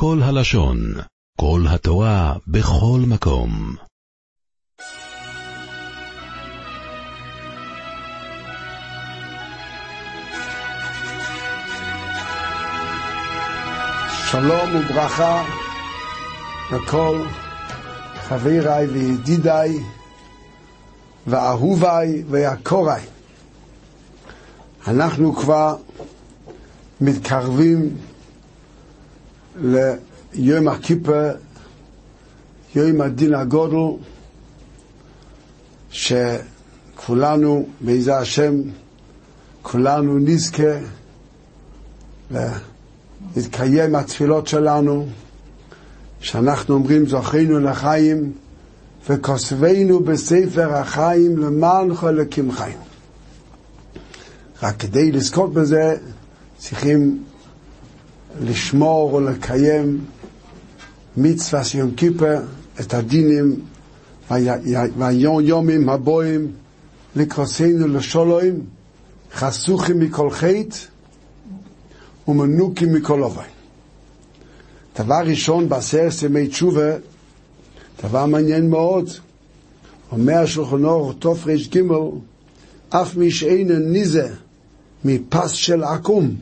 כל הלשון, כל התורה, בכל מקום. שלום וברכה לכל חבריי וידידיי ואהוביי ויקוריי. אנחנו כבר מתקרבים ליום הכיפר, יום הדין הגודל, שכולנו, בעזר השם, כולנו נזכה להתקיים התפילות שלנו, שאנחנו אומרים זוכינו לחיים וכוסבנו בספר החיים למען חלקים חיים. רק כדי לזכות בזה צריכים לשמור ולקיים מצווה של יום כיפר, את הדינים והיום יומים הבואים לקרוסנו לשולוים, חסוכים מכל חטא ומנוקים מכל עובי. דבר ראשון בעשרת ימי תשובה, דבר מעניין מאוד, אומר שולחן אור תר"ג, אף מי שאין ניזה מפס של עקום,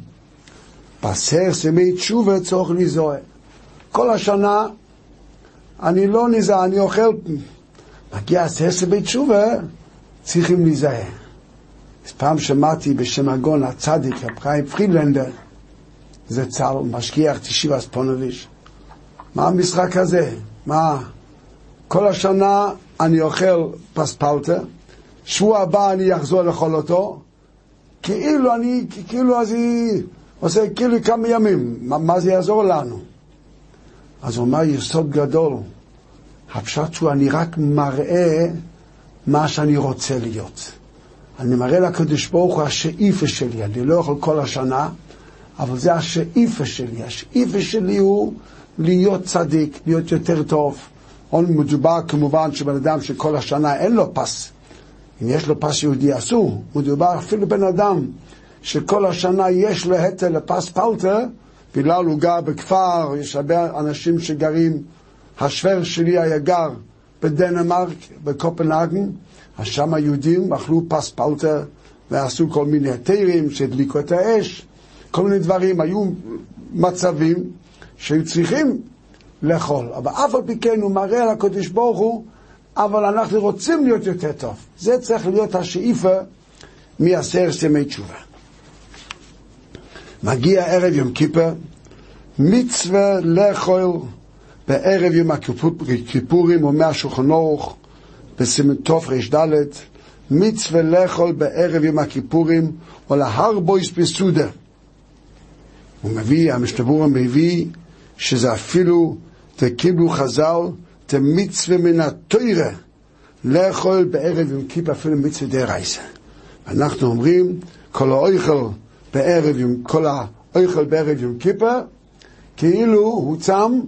בעשרת ימי תשובה צורך לזוהה. כל השנה אני לא נזהר, אני אוכל, מגיע עשרת ימי תשובה, צריכים להיזהר. פעם שמעתי בשם הגון הצדיק, רב חיים פרידלנדר, זה צה"ל, משגיח תשיבה ספונוביץ'. מה המשחק הזה? מה? כל השנה אני אוכל פספלטה, שבוע הבא אני אחזור לאכול אותו, כאילו אני, כאילו אז היא עושה כאילו כמה ימים, מה, מה זה יעזור לנו? אז הוא אמר יסוד גדול, הפשט שהוא אני רק מראה מה שאני רוצה להיות. אני מראה לקדוש ברוך הוא השאיפה שלי, אני לא יכול כל השנה, אבל זה השאיפה שלי. השאיפה שלי הוא להיות צדיק, להיות יותר טוב. מדובר כמובן שבן אדם שכל השנה אין לו פס. אם יש לו פס יהודי אסור. מדובר אפילו בן אדם שכל השנה יש לו היתר לפס פלטר, בגלל הוא גר בכפר, יש הרבה אנשים שגרים, השוור שלי היה גר בדנמרק, בקופנהגן, אז שם היהודים אכלו פס פלטר ועשו כל מיני היתרים שהדליקו את האש. כל מיני דברים, היו מצבים שהיו צריכים לאכול. אבל אף על פי כן הוא מראה על הקדוש ברוך הוא, אבל אנחנו רוצים להיות יותר טוב. זה צריך להיות השאיפה מעשרת ימי תשובה. מגיע ערב יום כיפר, מצווה לאכול בערב יום הכיפורים, אומר השולחן ערוך בסימן תר"ד, מצווה לאכול בערב יום הכיפורים, או להרבויס בסודה. הוא מביא, המשתבור מביא, שזה אפילו תקיבלו חז"ל, תמצווה מן התוירה, לאכול בערב יום כיפה אפילו מצווה דרייסה. אנחנו אומרים, כל האויכל בערב יום, כל האויכל בערב יום כיפה, כאילו הוא צם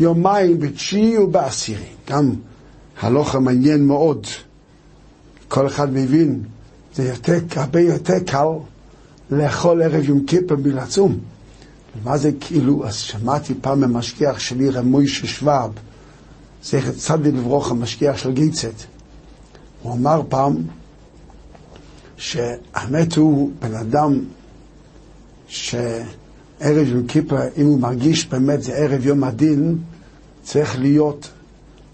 יומיים בתשיעי ובעשירי. גם הלוך המעניין מאוד, כל אחד מבין, זה יותר, הרבה יותר קל לאכול ערב יום כיפר מלצום. מה זה כאילו? אז שמעתי פעם ממשגיח שלי, רב מוישה שוואב, זכר צדיק לברוך המשגיח של גיצת. הוא אמר פעם שהאמת הוא בן אדם שערב יום כיפר, אם הוא מרגיש באמת זה ערב יום הדין, צריך להיות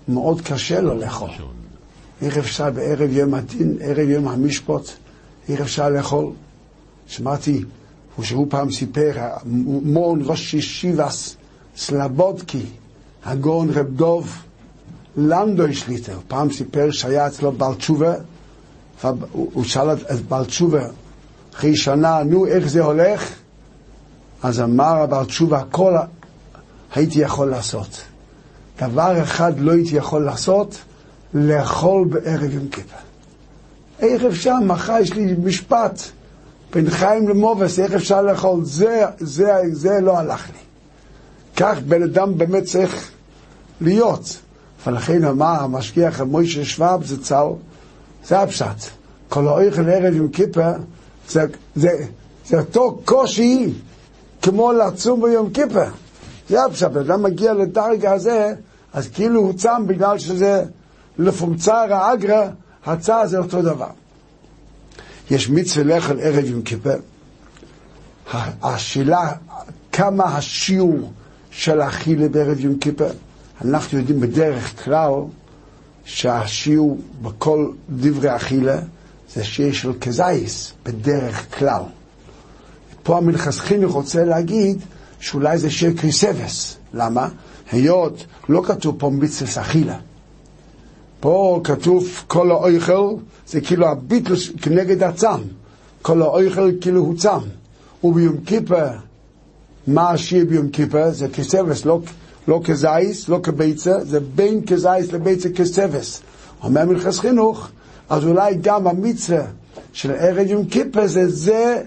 מאוד קשה לו לאכול. איך אפשר בערב יום הדין, ערב יום המשפט, איך אפשר לאכול? שמעתי שהוא פעם סיפר, מון ראש ישיבס סלבודקי, הגאון רב דוב לנדוי שליטר, פעם סיפר שהיה אצלו בעל תשובה, הוא שאל את בעל תשובה, אחרי שנה, נו, איך זה הולך? אז אמר הבעל תשובה, הכל הייתי יכול לעשות. דבר אחד לא הייתי יכול לעשות, לאכול בערב יום כיפר. איך אפשר? מחר יש לי משפט. בין חיים למובס, איך אפשר לאכול? זה, זה, זה לא הלך לי. כך בן אדם באמת צריך להיות. ולכן אמר המשגיח מוישה שוואב זה צל, זה הפשט. כל האוכל ערב עם כיפה, זה, זה, זה אותו קושי כמו לצום ביום כיפה. זה הפשט, אדם מגיע לדרגה הזה, אז כאילו הוא צם בגלל שזה לפומצר האגרא, הצע זה אותו דבר. יש מצווה לאכול ערב יום כיפר. השאלה, כמה השיעור של אכילה בערב יום כיפר? אנחנו יודעים בדרך כלל שהשיעור בכל דברי אכילה זה שיעור של כזייס, בדרך כלל. פה המלכס חינוך רוצה להגיד שאולי זה שיעור קריסבס. למה? היות לא כתוב פה מצווה אכילה. פה כתוב כל האויכל, זה כאילו הביטל כנגד הצם. כל האויכל כאילו הוא צם. וביום כיפר, מה השיעור ביום כיפר? זה כסבס, לא, לא כזייס, לא כביצה, זה בין כזייס לביצה כסבס. אומר מלכס חינוך, אז אולי גם המצווה של ערב יום כיפר זה זה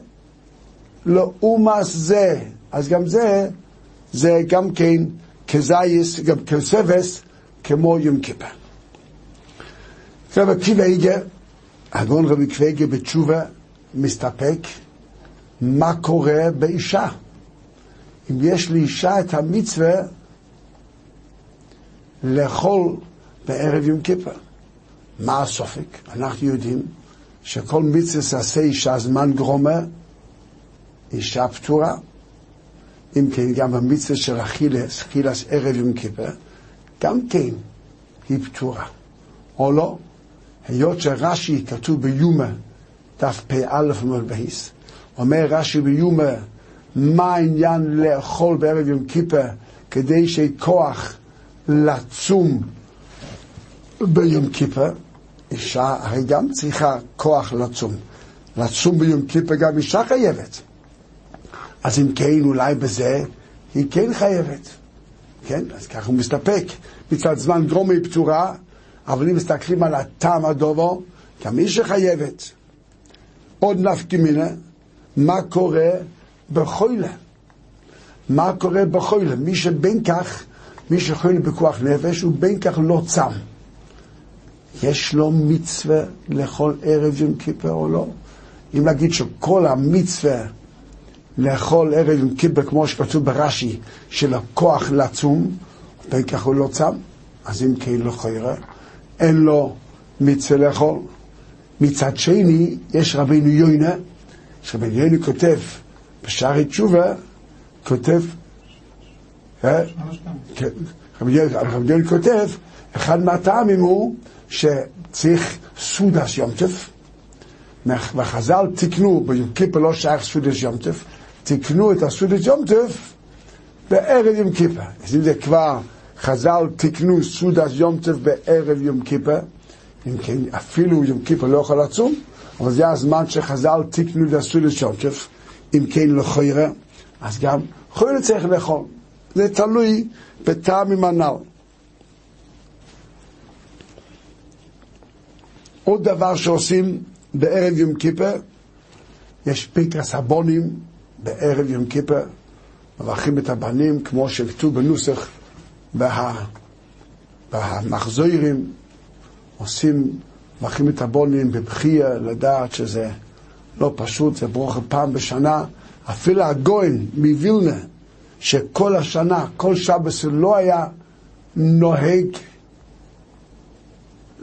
לאומס זה. אז גם זה, זה גם כן כזייס, גם כסבס, כמו יום כיפר. רבי קוויגה, הגאון רבי קוויגה בתשובה מסתפק מה קורה באישה. אם יש לאישה את המצווה לאכול בערב יום כיפר. מה הסופק? אנחנו יודעים שכל מצווה שעשה אישה זמן גרומה, אישה פטורה. אם כן, גם המצווה של אכילס, אכילס ערב יום כיפר, גם כן היא פטורה. או לא? היות שרש"י כתוב ביומה, דף פ"א עמוד בהיס, אומר רש"י ביומה, מה העניין לאכול בערב יום כיפר כדי שיהיה כוח לצום ביום כיפר? אישה גם צריכה כוח לצום. לצום ביום כיפר גם אישה חייבת. אז אם כן, אולי בזה היא כן חייבת. כן? אז ככה הוא מסתפק. מצד זמן גרומי פטורה, אבל אם מסתכלים על הטעם הדובו, גם היא שחייבת. עוד נפקי מינה, מה קורה בחוילה? מה קורה בחוילה? מי שבין כך, מי שחוילה בכוח נפש, הוא בין כך לא צם. יש לו מצווה לאכול ערב יום כיפר או לא? אם נגיד שכל המצווה לאכול ערב יום כיפר, כמו שכתוב ברש"י, של הכוח לצום, בין כך הוא לא צם, אז אם כן לא חיירה. אין לו מצווה לאכול. מצד שני, יש רבינו יוינה, שרבינו יוינה כותב בשערי תשובה, כותב, יוינה כותב, אחד מהטעמים הוא שצריך סודס יום טף, וחז"ל תיקנו, ביום כיפר לא שייך סודס יום טף, תיקנו את הסודס יום טף בערב יום כיפר. אז אם זה כבר חז"ל תיקנו סעודת יום טף בערב יום כיפר, אם כן, אפילו יום כיפר לא יכול לצום, אבל זה הזמן שחז"ל תיקנו את הסעודת יום טף, אם כן לחוירה, אז גם חוירה צריך לאכול. זה תלוי בטעם עם הנ"ל. עוד דבר שעושים בערב יום כיפר, יש פנקס הבונים בערב יום כיפר, מברכים את הבנים כמו שכתוב בנוסח וה, והמחזוירים עושים, מכים את הבונים בבחייה, לדעת שזה לא פשוט, זה ברוך פעם בשנה. אפילו הגויין מווילנה, שכל השנה, כל שבס לא היה נוהג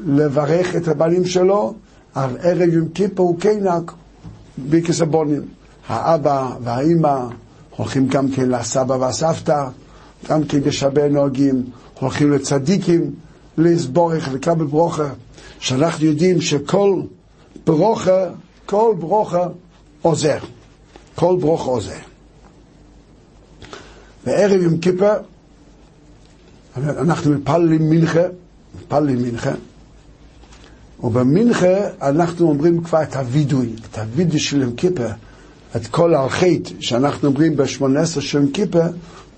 לברך את הבנים שלו, על ערב יום כיפור הוא כן נהג ביקס הבונים. האבא והאימא הולכים גם כן לסבא והסבתא, גם כן יש הרבה נוהגים, הולכים לצדיקים, לסבורך לקבל ברוכה, שאנחנו יודעים שכל ברוכה, כל ברוכה עוזר. כל ברוכה עוזר. בערב יום כיפר, אנחנו מפללים מנחה, מפללים מנחה, ובמנחה אנחנו אומרים כבר את הווידוי, את הווידוי של יום כיפר, את כל הלחית שאנחנו אומרים ב-18 של יום כיפר,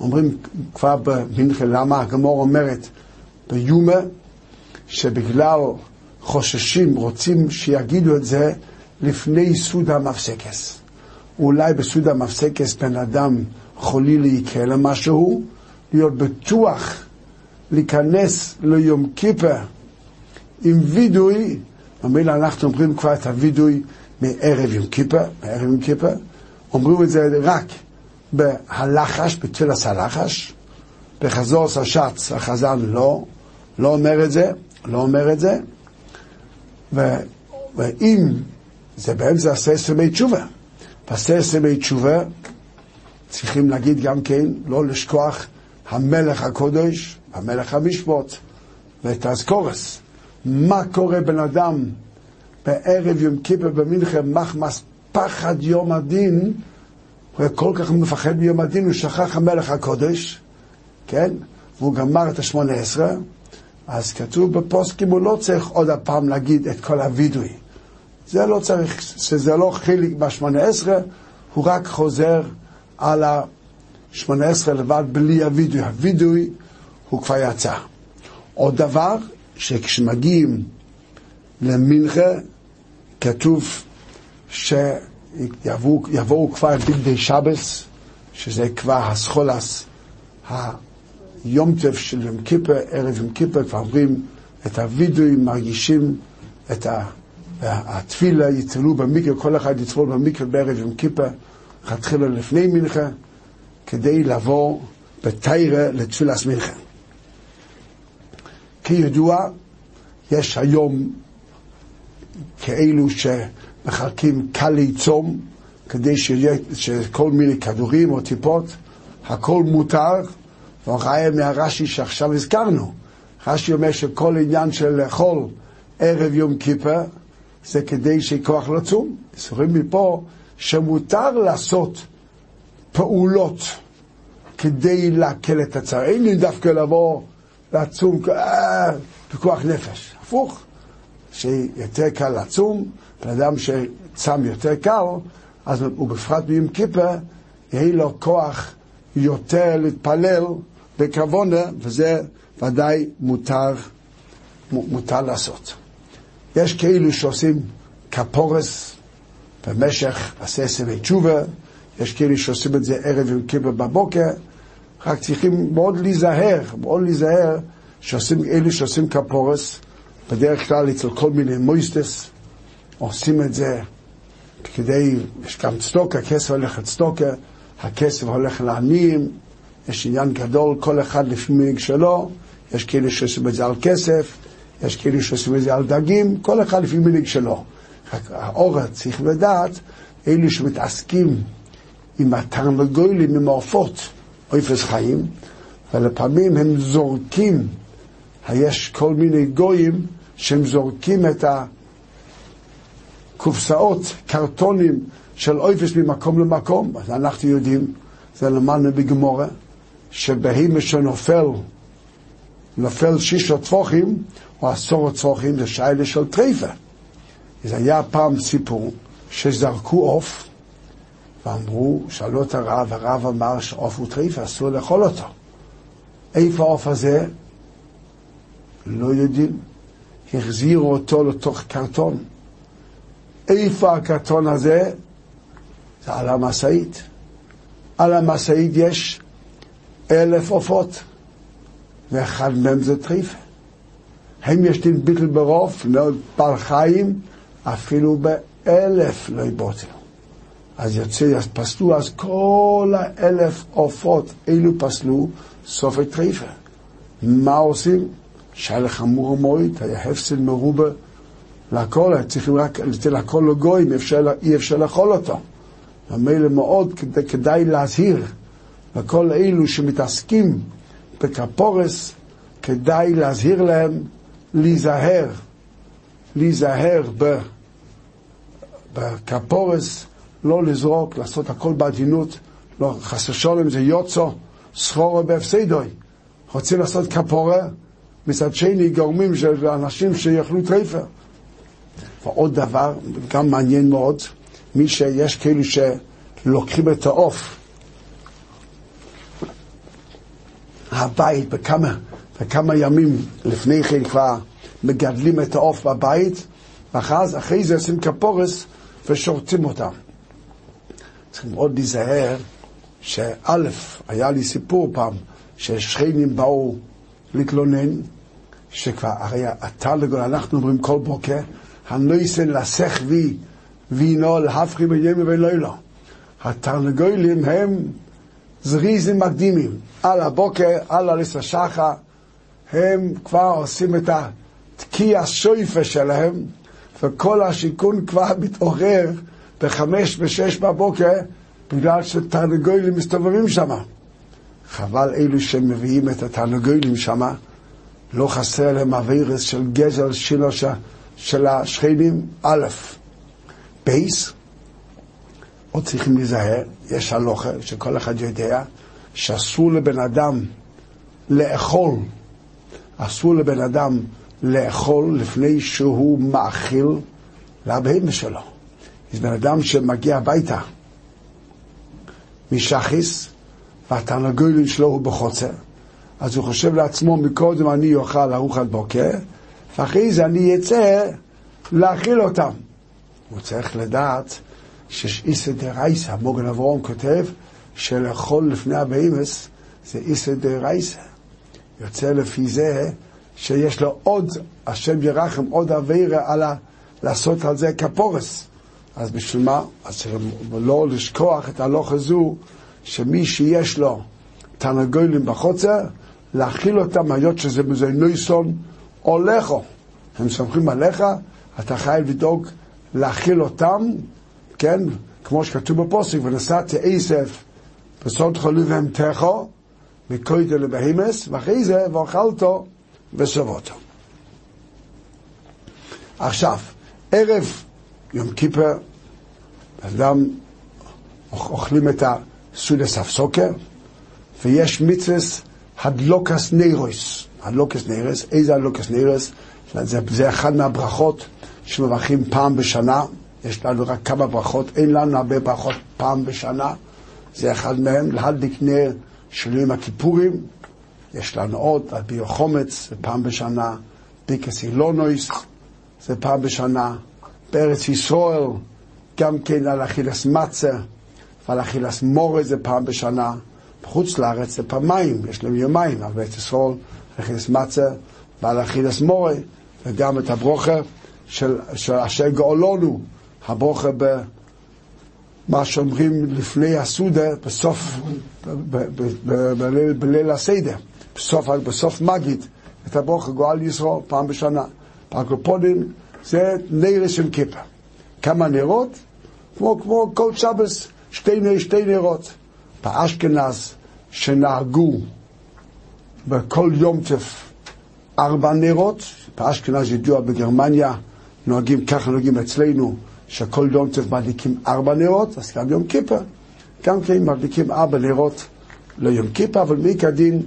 אומרים כבר במנחה, למה הגמור אומרת ביומה, שבגלל חוששים, רוצים שיגידו את זה לפני סוד המפסקס. אולי בסוד המפסקס בן אדם חולילי יקרה למשהו, להיות בטוח להיכנס ליום כיפר עם וידוי, ממילא אנחנו אומרים כבר את הווידוי מערב יום כיפר, מערב יום כיפר, אומרים את זה רק בהלחש, בתפילת הלחש, בחזור סש"ץ, החזן לא, לא אומר את זה, לא אומר את זה, ו, ואם זה באמצע עשרת ימי תשובה, בעשרת ימי תשובה צריכים להגיד גם כן, לא לשכוח המלך הקודש, המלך המשפוט, ואת האזכורס. מה קורה בן אדם בערב יום כיפר במינכן, מחמס פחד יום הדין, הוא כל כך מפחד מיום הדין, הוא שכח המלך הקודש, כן? והוא גמר את השמונה עשרה, אז כתוב בפוסקים, הוא לא צריך עוד הפעם להגיד את כל הווידוי. זה לא צריך, שזה לא חיליק בשמונה עשרה, הוא רק חוזר על השמונה עשרה לבד בלי הווידוי. הווידוי הוא כבר יצא. עוד דבר, שכשמגיעים למנחה, כתוב שיבואו כבר בגדי שבס, שזה כבר הסחולס, היום טף של יום כיפר, ערב יום כיפר, כבר אומרים את הווידוי, מרגישים את התפילה, יצלו במקרה, כל אחד יצלול במקרה בערב יום כיפר, חתחילה לפני מנחה, כדי לבוא בתיירה לתפילת מנחה. כידוע, יש היום כאלו שמחלקים קלי צום, כדי שיהיה כל מיני כדורים או טיפות, הכל מותר, וראה מהרש"י שעכשיו הזכרנו. רש"י אומר שכל עניין של לאכול ערב יום כיפר, זה כדי שיהיה כוח לצום. סורים מפה שמותר לעשות פעולות כדי להקל את הצער. אין לי דווקא לבוא לצום פיקוח נפש. הפוך, שיותר קל לצום, בן אדם שצם יותר קל, אז הוא בפרט ביום כיפר, יהיה לו כוח יותר להתפלל בכוונה, וזה ודאי מותר, מותר לעשות. יש כאלו שעושים כפורס במשך עשרת ימי תשובה, יש כאלה שעושים את זה ערב יום כיפר בבוקר, רק צריכים מאוד להיזהר, מאוד להיזהר שעושים, אלו שעושים כפורס, בדרך כלל אצל כל מיני מויסטס, עושים את זה כדי, יש גם צדוקה, הכסף הולך לצדוקה, הכסף הולך לעניים, יש עניין גדול, כל אחד לפי מנהיג שלו, יש כאלה שעושים את זה על כסף, יש כאלה שעושים את זה על דגים, כל אחד לפי מנהיג שלו. האור צריך לדעת, אלו שמתעסקים עם התרנגולים, עם העופות, אופס חיים, ולפעמים הם זורקים, יש כל מיני גויים שהם זורקים את הקופסאות, קרטונים של אופס ממקום למקום, אז אנחנו יודעים, זה למדנו בגמורה, שבהימה שנופל, נופל שישה טפוחים, או עשור טפוחים, זה שיילה של טריפה. זה היה פעם סיפור שזרקו עוף, ואמרו, שאלו את הרב, הרב אמר שעוף הוא טריפה, אסור לאכול אותו. איפה העוף הזה? לא יודעים. החזירו אותו לתוך קרטון. איפה הקרטון הזה? זה על המשאית. על המשאית יש אלף עופות, ואחד מהם זה טריפה. הם יש דין ביטל ברוב, מאוד בעל חיים, אפילו באלף לא יבוטל. אז יוצא, אז פסלו, אז כל האלף עופות, אלו פסלו, סופי טריפה. מה עושים? שהיה חמור המועד, היה הפסד מרובה לכל, צריכים רק לתת הכל לגויים, אי אפשר לאכול אותו. ומילא מאוד כדאי, כדאי להזהיר לכל אלו שמתעסקים בכפורס, כדאי להזהיר להם להיזהר, להיזהר בכפורס, לא לזרוק, לעשות הכל בעדינות, לא, חס ושלום זה יוצו, סחורו בהפסדוי. רוצים לעשות כפורה, מצד שני גורמים של אנשים שיאכלו טרייפר. ועוד דבר, גם מעניין מאוד, מי שיש כאלו שלוקחים את העוף, הבית בכמה, בכמה ימים לפני כן כבר מגדלים את העוף בבית, ואחרי זה עושים כפורס ושוחטים אותם. צריכים מאוד להיזהר שא', היה לי סיפור פעם, ששכנים באו להתלונן, שכבר, הרי אתה לגול, אנחנו אומרים כל בוקר, הנויסן לסך וי, וינו להפכי בימי ולילה. התרנגולים הם זריזים מקדימים. על הבוקר, על הליס השחר, הם כבר עושים את התקיע שויפה שלהם, וכל השיכון כבר מתעורר בחמש ושש בבוקר, בגלל שתרנגולים מסתובבים שם. חבל אלו שמביאים את התרנגולים שם, לא חסר להם אווירס של גזל שלו של השכנים, א', בייס, עוד צריכים להיזהר, יש הלוכה שכל אחד יודע שאסור לבן אדם לאכול, אסור לבן אדם לאכול לפני שהוא מאכיל לבהמה שלו. יש בן אדם שמגיע הביתה משחיס, והתרנגולים שלו הוא בחוצר, אז הוא חושב לעצמו, מקודם אני אוכל ארוחת בוקר, ואחרי זה אני אצא להאכיל אותם. הוא צריך לדעת שיש איסא דרייסא, מוגן אברום כותב שלאכול לפני הבהמס זה איסא דרייסא. יוצא לפי זה שיש לו עוד, השם ירחם, עוד אווירה על ה... לעשות על זה כפורס. אז בשביל מה? אז לא לשכוח את הלוך הזו, שמי שיש לו תרנגולים בחוצר, להאכיל אותם, היות שזה מזוינויסון או לכו. הם סומכים עליך, אתה חייב לדאוג להאכיל אותם, כן? כמו שכתוב בפוסק, ונשאתי עשף בסוד חולי והם תכו, מקוידו לבהימס, ואחרי זה, ואוכלתו ושבותו. עכשיו, ערב יום כיפר, אדם אוכלים את הסודס אף ויש מצווה הדלוקס נירוס. הדלוקס נירוס, איזה הדלוקס נירוס? זה, זה אחד מהברכות שמברכים פעם בשנה. יש לנו רק כמה ברכות, אין לנו הרבה ברכות פעם בשנה. זה אחד מהם, להדליק נר של יום הכיפורים. יש לנו עוד, על פי החומץ, זה פעם בשנה. ביקס אילונויס, זה פעם בשנה. בארץ ישראל, גם כן על אכילס מצה ועל אכילס מורה זה פעם בשנה. בחוץ לארץ זה פעמיים, יש להם יומיים, על בית ישראל, אכילס מצה ועל אכילס מורה, וגם את הברוכה של, של אשר גאולונו, הברוכה במה שאומרים לפני הסעודה, בסוף, בליל הסדר, בסוף, בסוף מגיד, את הברוכה גואל ישראל פעם בשנה. פרקופונים זה נר של כיפה. כמה נרות? כמו, כמו כל שבס, שתי, שתי נרות. באשכנז שנהגו בכל יום טף ארבע נרות, באשכנז ידוע בגרמניה, נוהגים, ככה נוהגים אצלנו, שכל יום טף מדליקים ארבע נרות, אז גם יום כיפר, גם כן מדליקים ארבע נרות ליום כיפר, אבל מי כדין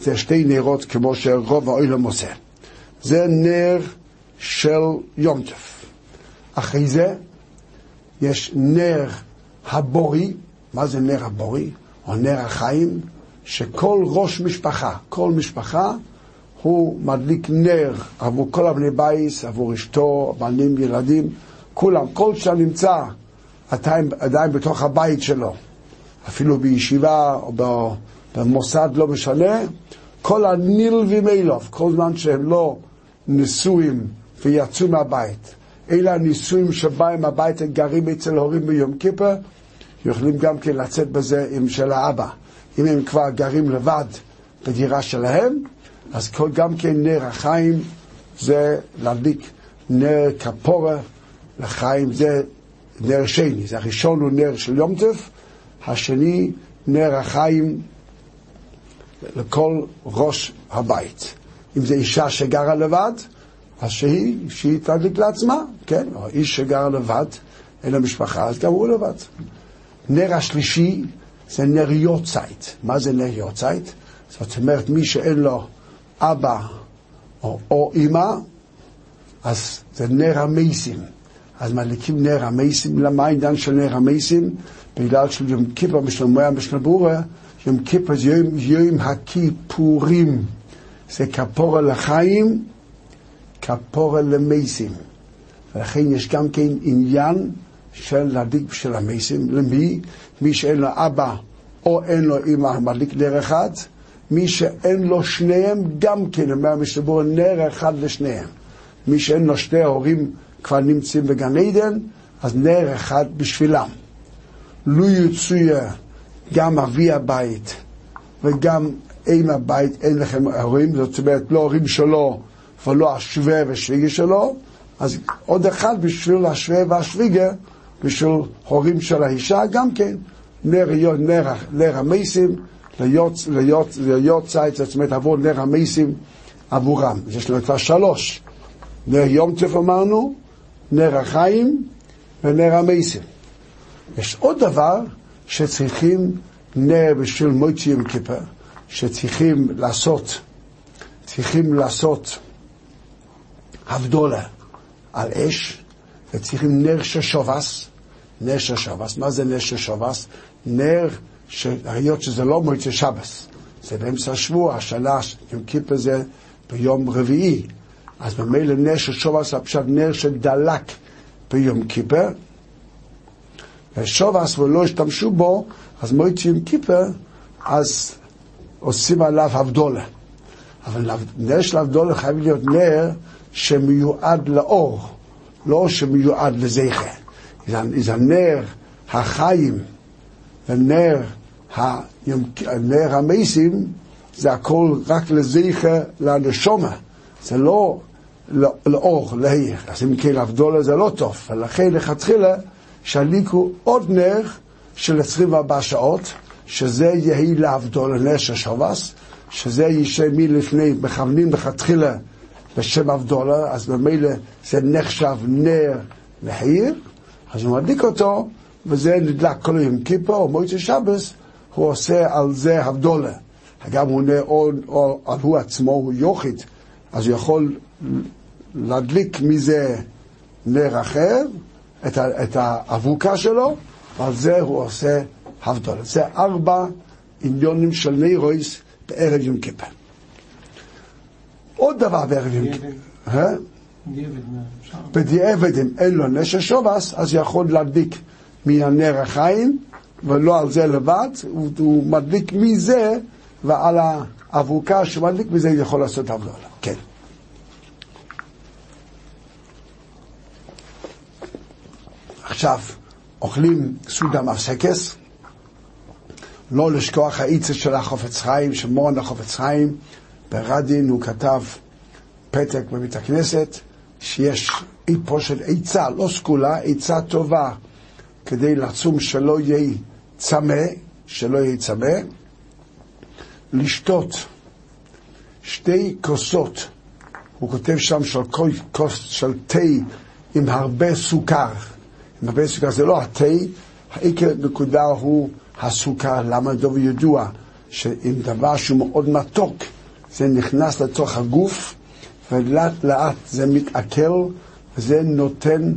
זה שתי נרות כמו שרוב האוילם עושה. זה נר של יום טף. אחרי זה יש נר הבורי, מה זה נר הבורי? או נר החיים, שכל ראש משפחה, כל משפחה, הוא מדליק נר עבור כל הבני בייס, עבור אשתו, בנים, ילדים, כולם, כל שנמצא עדיין, עדיין בתוך הבית שלו, אפילו בישיבה או במוסד, לא משנה, כל הנלווים אליו, כל זמן שהם לא נשואים ויצאו מהבית, אלה הנישואים שבאים הביתה, גרים אצל הורים ביום כיפר, יכולים גם כן לצאת בזה עם של האבא. אם הם כבר גרים לבד בדירה שלהם, אז גם כן נר החיים זה להדליק נר כפורה לחיים, זה נר שני. זה הראשון הוא נר של יום טף, השני נר החיים לכל ראש הבית. אם זו אישה שגרה לבד, אז שהיא, שהיא תדליק לעצמה, כן? או איש שגר לבד, אין לה משפחה, אז גם הוא לבד. נר השלישי זה נר יוצאית. מה זה נר יוצאית? זאת אומרת, מי שאין לו אבא או, או אימא, אז זה נר המייסים. אז מדליקים נר המייסים. למה העניין של נר המייסים? בגלל של יום כיפר משלמויה משלבורה, יום כיפר זה יום, יום הכיפורים. זה כפורה לחיים, כפורה למייסים. ולכן יש גם כן עניין של להדליק בשביל המסים, למי? מי שאין לו אבא או אין לו אמא, מדליק נר אחד. מי שאין לו שניהם, גם כן, אומר משבור נר אחד לשניהם. מי שאין לו שני הורים כבר נמצאים בגן עדן, אז נר אחד בשבילם. לו יצויה גם אבי הבית וגם אם הבית אין לכם הורים, זאת אומרת לא הורים שלו ולא השווה ושוויגה שלו, אז עוד אחד בשביל השווה והשוויגה, בשביל הורים של האישה, גם כן, נר, נר, נר להיות, להיות צייץ, זאת אומרת עבור נר המסים עבורם. יש לנו כבר שלוש, נר יום טף אמרנו, נר החיים ונר המסים. יש עוד דבר שצריכים נר בשביל מויצי יום כיפר, שצריכים לעשות, צריכים לעשות הבדולה על אש, וצריכים נר של שובס, נר של שובס. מה זה נר של שובס? נר, היות שזה לא מועצה שבס, זה באמצע השבוע, השנה, יום כיפר זה ביום רביעי, אז ממילא נר של שובס הפשט נר שדלק ביום כיפר, ושובס ולא השתמשו בו, אז מועצה יום כיפר, אז עושים עליו הבדולה. אבל נר של הבדולה חייב להיות נר שמיועד לאור, לא שמיועד לזכר. זה נר החיים ונר נר המסים, זה הכל רק לזכר לנשומה, זה לא לאור, להעיר. אז אם כן הבדולה זה לא טוב, ולכן לכתחילה שהליקו עוד נר של 24 שעות, שזה יהי להבדולה נר של שבס, שזה ישי מלפני, מכוונים לכתחילה בשם אבדולה, אז ממילא זה נחשב נר להעיר, אז הוא מדליק אותו, וזה נדלק כל יום כיפור או מועצת שבס, הוא עושה על זה אבדולה. גם הוא נר או, או הוא עצמו, הוא יוכית, אז הוא יכול להדליק מזה נר אחר, את, את האבוקה שלו, ועל זה הוא עושה הבדולה. זה ארבע עניונים של נירויס בערב יום כיפר. עוד דבר בערב יום כיפר. בדיעבד אם אין לו נשר שובס, אז יכול להדליק מהנר החיים, ולא על זה לבד, הוא, הוא מדליק מזה, ועל האבוקה שמדליק מזה הוא יכול לעשות הבדולה. כן. עכשיו, אוכלים סעודה מפסקס, לא לשכוח העיצה של החופץ חיים, שמורן החופץ חיים, ברדין הוא כתב פתק בבית הכנסת, שיש פה של עצה, לא סגולה, עצה טובה, כדי לצום שלא יהיה צמא, שלא יהיה צמא, לשתות שתי כוסות, הוא כותב שם של כוס של תה עם הרבה סוכר, הרבה סוכר, זה לא התה, העיקר נקודה הוא הסוכר, למה דוב ידוע שעם דבר שהוא מאוד מתוק, זה נכנס לתוך הגוף, ולאט לאט זה מתעכל, וזה נותן,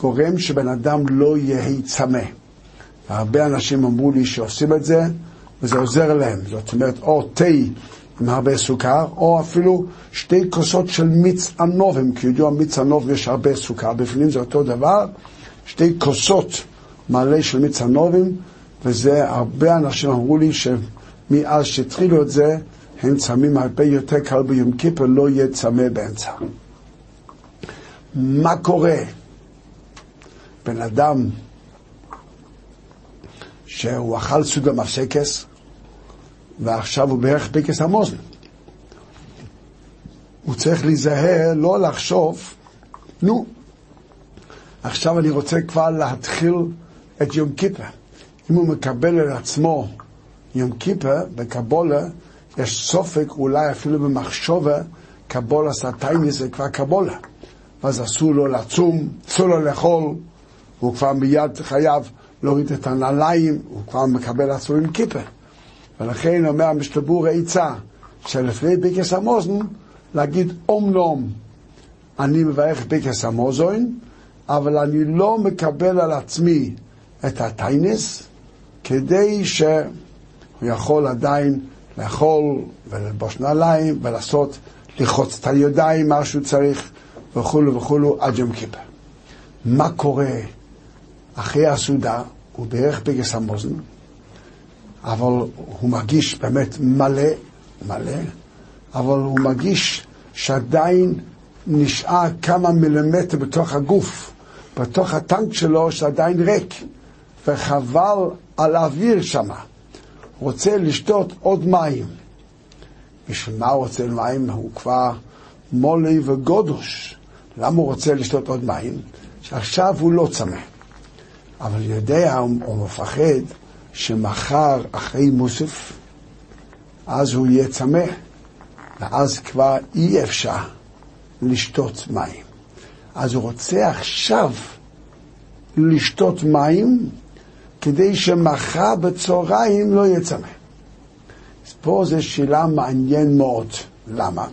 גורם שבן אדם לא יהיה צמא. והרבה אנשים אמרו לי שעושים את זה, וזה עוזר להם. זאת אומרת, או תה עם הרבה סוכר, או אפילו שתי כוסות של מיץ ענובים, כי ידוע מיץ ענוב יש הרבה סוכר, בפנים זה אותו דבר, שתי כוסות מלא של מיץ ענובים, וזה, הרבה אנשים אמרו לי שמאז שהתחילו את זה, הם צמים הרבה יותר קל ביום כיפר, לא יהיה צמא באמצע. מה קורה? בן אדם שהוא אכל סוג המפסקס, ועכשיו הוא בערך פיקס המוזן. הוא צריך להיזהר, לא לחשוב, נו, עכשיו אני רוצה כבר להתחיל את יום כיפר. אם הוא מקבל על עצמו יום כיפר בקבולה, יש סופק, אולי אפילו במחשובה, קבולה סטייניס זה כבר קבולה. ואז אסור לו לצום, אסור לו לאכול, הוא כבר מיד חייב להוריד את הנעליים, הוא כבר מקבל עצמו עם כיפה. ולכן אומר המשתבור העצה, שלפני ביקס המוזן, להגיד אומנום, אני מברך ביקס המוזוין, אבל אני לא מקבל על עצמי את הטיינס, כדי שהוא יכול עדיין לאכול וללבוש נעליים ולעשות, לחוץ את הידיים, מה שהוא צריך וכולו וכולו עד יום כיפר. מה קורה אחרי הסעודה? הוא בערך בגס המוזן, אבל הוא מרגיש באמת מלא, מלא, אבל הוא מרגיש שעדיין נשאר כמה מילימטר בתוך הגוף, בתוך הטנק שלו שעדיין ריק, וחבל על האוויר שמה. רוצה לשתות עוד מים. בשביל מה הוא רוצה מים? הוא כבר מולי וגודוש. למה הוא רוצה לשתות עוד מים? שעכשיו הוא לא צמא. אבל יודע, הוא, מפחד שמחר אחרי מוסף, אז הוא יהיה צמא, ואז כבר אי אפשר לשתות מים. אז הוא רוצה עכשיו לשתות מים, כדי שמחר בצהריים לא יהיה צמא. אז פה זו שאלה מעניין מאוד. למה?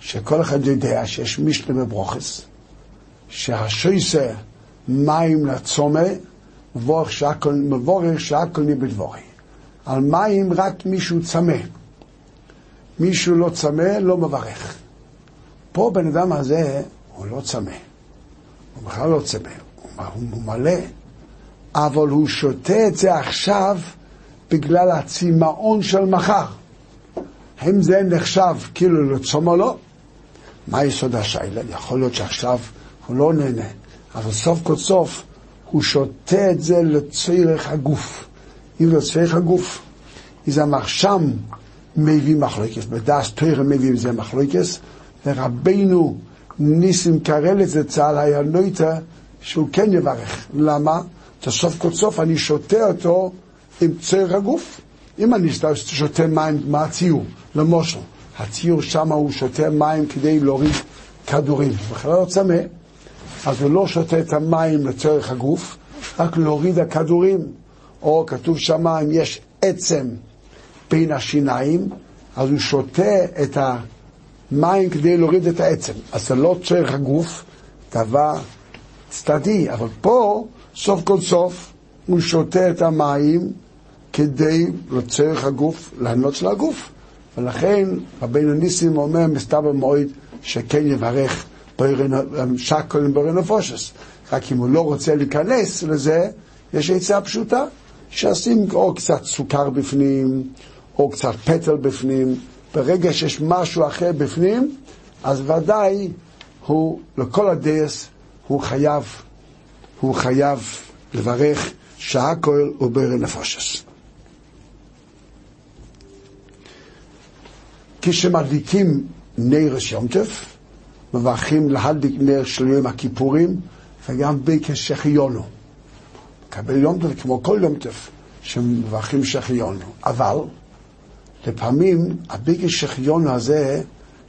שכל אחד יודע שיש משנה בברוכס, שהשויסה מים לצומא, מבורך שהכל מבדבורי. על מים רק מישהו צמא. מישהו לא צמא, לא מברך. פה בן אדם הזה, הוא לא צמא. הוא בכלל לא צמא. הוא מלא. אבל הוא שותה את זה עכשיו בגלל הצמאון של מחר. האם זה נחשב כאילו לצום או לא? מה יסוד השיילה? יכול להיות שעכשיו הוא לא נהנה, אבל סוף כל סוף הוא שותה את זה לצורך הגוף. אם זה לצורך הגוף, איזה המחשם מביא מחלוקס, בדס תוירה מביא זה מחלוקס, ורבנו ניסים קרלץ זצ"ל היה נויטה שהוא כן יברך. למה? סוף כל סוף אני שותה אותו עם צורך הגוף. אם אני שותה מים, מה הציור? למושל. הציור שם הוא שותה מים כדי להוריד כדורים. בכלל לא צמא, אז הוא לא שותה את המים לצורך הגוף, רק להוריד הכדורים. או כתוב שם, אם יש עצם בין השיניים, אז הוא שותה את המים כדי להוריד את העצם. אז זה לא צורך הגוף, דבר צדדי. אבל פה, סוף כל סוף, הוא שותה את המים כדי לצורך הגוף, לענות של הגוף. ולכן רבינו ניסים אומר מסתבר מועד שכן יברך שקול עם בורא נפושס. רק אם הוא לא רוצה להיכנס לזה, יש עצה פשוטה, שעשים או קצת סוכר בפנים, או קצת פטל בפנים. ברגע שיש משהו אחר בפנים, אז ודאי הוא, לכל הדייס, הוא חייב, הוא חייב לברך שהכל הוא בורא נפושס. כשמדליקים נרס יום טף, מברכים להדליק נר של יום הכיפורים, וגם ביקש שחיונו. מקבל יום טף כמו כל יום טף, שמברכים שחיונו. אבל, לפעמים הביקש שחיונו הזה,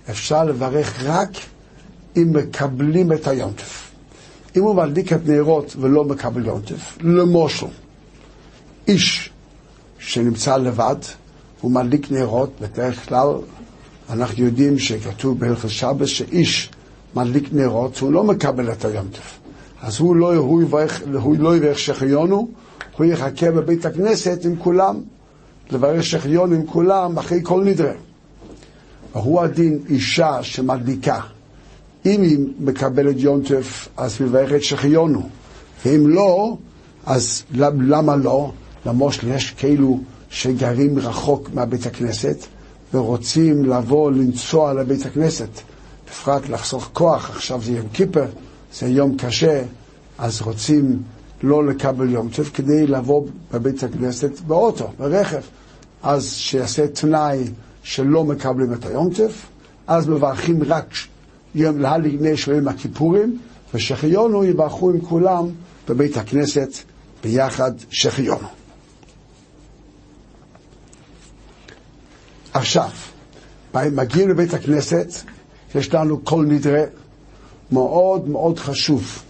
אפשר לברך רק אם מקבלים את היום טף. אם הוא מדליק את נרות ולא מקבל יום טף, למושל, איש שנמצא לבד, הוא מדליק נרות, בדרך כלל אנחנו יודעים שכתוב בהלכות שבס שאיש מדליק נרות, הוא לא מקבל את היום טף. אז הוא לא, יברך, לא יברך שחיונו, הוא יחכה בבית הכנסת עם כולם, לברך שחיון עם כולם אחרי כל נדרה. והוא הדין אישה שמדליקה. אם היא מקבלת יום טף, אז מברכת שחיונו. ואם לא, אז למה לא? למושל יש כאילו שגרים רחוק מהבית הכנסת, ורוצים לבוא לנסוע לבית הכנסת, בפרט לחסוך כוח, עכשיו זה יום כיפר, זה יום קשה, אז רוצים לא לקבל יום טוב כדי לבוא בבית הכנסת באוטו, ברכב. אז שיעשה תנאי שלא מקבלים את היום טוב, אז מברכים רק יום להליגני של יום הכיפורים, ושחיונו יברכו עם כולם בבית הכנסת ביחד שחיונו. עכשיו, מגיעים לבית הכנסת, יש לנו כל נדרה מאוד מאוד חשוב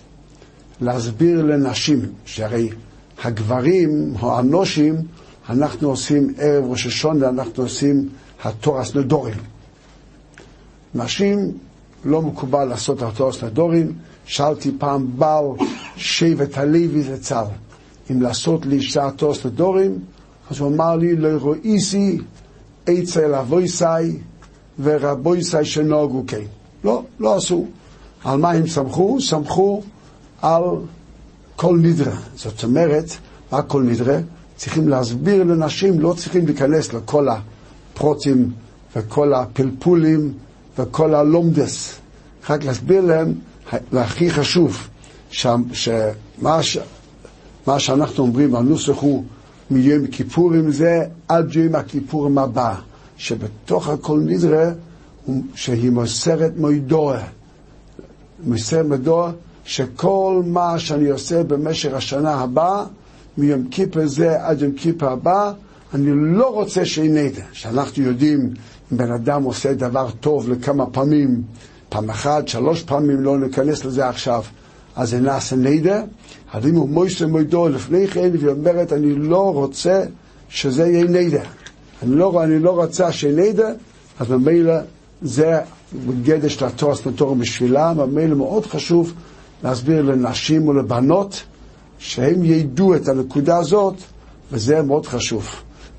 להסביר לנשים, שהרי הגברים או הנושים, אנחנו עושים ערב ראש השונה, אנחנו עושים התורס נדורים. נשים לא מקובל לעשות התורס נדורים. שאלתי פעם בעל שבט הלוי זצ"ל, אם לעשות לאישה התורס נדורים, אז הוא אמר לי, לא רואיסי אצל אבויסאי ורבויסאי שנהוגו כן. לא, לא עשו. על מה הם סמכו? סמכו על כל נדרה. זאת אומרת, מה כל נדרה? צריכים להסביר לנשים, לא צריכים להיכנס לכל הפרוצים וכל הפלפולים וכל הלומדס. רק להסביר להם, והכי חשוב, שמה ש... שאנחנו אומרים, הנוסח הוא מיום כיפורים זה עד יום הכיפורים הבא, שבתוך הכל נדרה שהיא מוסרת מוידוע. מוסרת מוידוע שכל מה שאני עושה במשך השנה הבאה, מיום כיפר זה עד יום כיפר הבא, אני לא רוצה שנדע. שאנחנו יודעים אם בן אדם עושה דבר טוב לכמה פעמים, פעם אחת, שלוש פעמים, לא ניכנס לזה עכשיו, אז זה נעשה נדע. אבל אם הוא מויסר מוידו לפני כן, והיא אומרת, אני לא רוצה שזה יהיה נדע. אני לא, אני לא רוצה שנדע, אז ממילא זה גדר של התואר סנטור בשבילה, ממילא מאוד חשוב להסביר לנשים ולבנות שהם ידעו את הנקודה הזאת, וזה מאוד חשוב.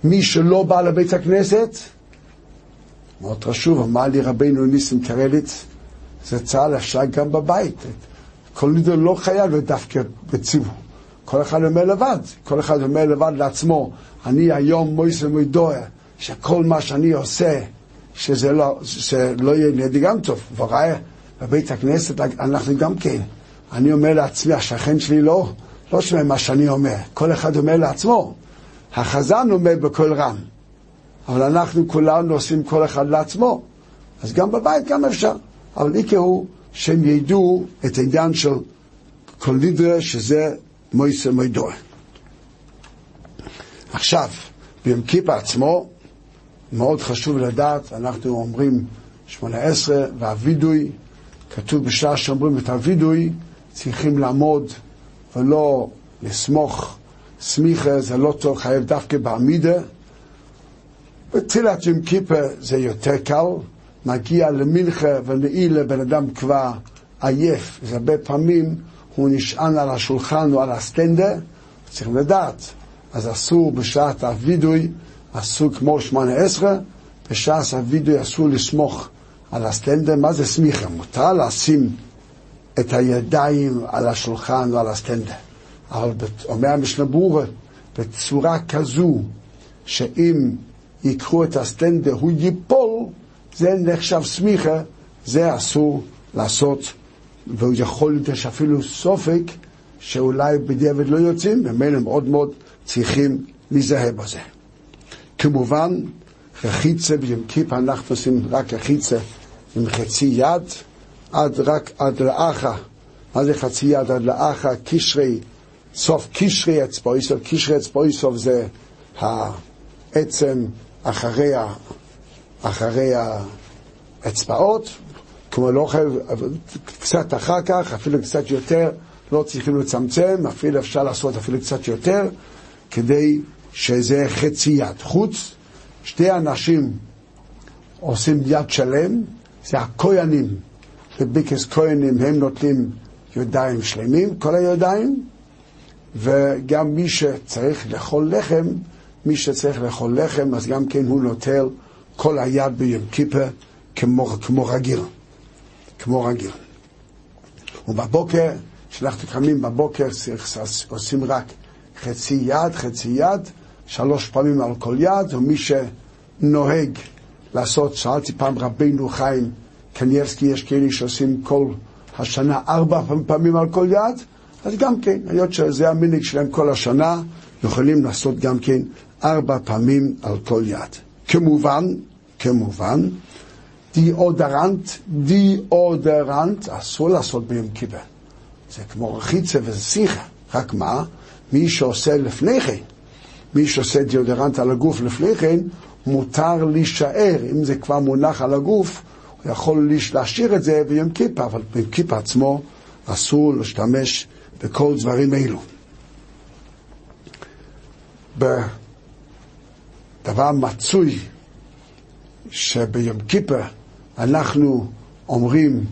מי שלא בא לבית הכנסת, מאוד חשוב, אמר לי רבינו ניסים קרליץ, זה צה"ל אפשר גם בבית. כל נידון לא חייב להיות דווקא בציבור. כל אחד אומר לבד, כל אחד אומר לבד לעצמו, אני היום מויס ומוידוע, שכל מה שאני עושה, שזה לא, שלא יהיה לידי גם טוב. וראה, בבית הכנסת אנחנו גם כן. אני אומר לעצמי, השכן שלי לא, לא שומע מה שאני אומר, כל אחד אומר לעצמו. החזן אומר בקול רם, אבל אנחנו כולנו עושים כל אחד לעצמו. אז גם בבית גם אפשר, אבל איקה הוא שהם ידעו את העניין של כל נדרה שזה מויסר מוידור. עכשיו, ביום כיפה עצמו, מאוד חשוב לדעת, אנחנו אומרים שמונה עשרה והווידוי, כתוב בשעה שאומרים את הווידוי, צריכים לעמוד ולא לסמוך. סמיכה זה לא טוב, חייב דווקא בעמידה. בתחילת יום כיפר זה יותר קל, מגיע למנחה ונעילה, בן אדם כבר עייף, אז הרבה פעמים הוא נשען על השולחן או על הסטנדר, צריכים לדעת. אז אסור בשעת הווידוי, אסור כמו שמונה עשרה, בשעת הווידוי אסור לסמוך על הסטנדר. מה זה סמיכה? מותר לשים את הידיים על השולחן או על הסטנדר. אבל אומר המשנה ברורה, בצורה כזו, שאם ייקחו את הסטנדר הוא ייפול, זה נחשב סמיכה, זה אסור לעשות, והוא יכול להיות שאפילו סופק שאולי בדיעבד לא יוצאים, ממילא מאוד מאוד צריכים להיזהר בזה. כמובן, רחיצה ביום כיפה, אנחנו עושים רק רחיצה עם חצי יד, עד רק עד לאחה. מה זה חצי יד עד לאחה? קשרי, סוף קשרי אצבעיסוב, קשרי אצבעיסוב זה העצם אחרי, אחרי האצבעות, כמו לא חייב, קצת אחר כך, אפילו קצת יותר, לא צריכים לצמצם, אפילו אפשר לעשות אפילו קצת יותר, כדי שזה חצי יד. חוץ, שתי אנשים עושים יד שלם, זה הכוינים. בביקס כהנים הם נוטלים ידיים שלמים, כל הידיים, וגם מי שצריך לאכול לחם, מי שצריך לאכול לחם, אז גם כן הוא נוטל כל היד ביום כיפר כמו, כמו רגיל, כמו רגיל. ובבוקר, כשאנחנו קמים בבוקר, עושים רק חצי יד, חצי יד, שלוש פעמים על כל יד, ומי שנוהג לעשות, שאלתי פעם רבינו חיים קניאבסקי, יש כאלה שעושים כל השנה ארבע פעמים על כל יד, אז גם כן, היות שזה המנהיג שלהם כל השנה, יכולים לעשות גם כן ארבע פעמים על כל יד. כמובן, כמובן, דיאודרנט, דיאודרנט, אסור לעשות ביום כיפר. זה כמו רחיצה וזה שיחה, רק מה? מי שעושה לפני כן, מי שעושה דיאודרנט על הגוף לפני כן, מותר להישאר, אם זה כבר מונח על הגוף, הוא יכול להשאיר את זה ביום כיפה, אבל ביום כיפה עצמו אסור להשתמש בכל דברים אלו. בדבר מצוי שביום כיפה אנחנו אומרים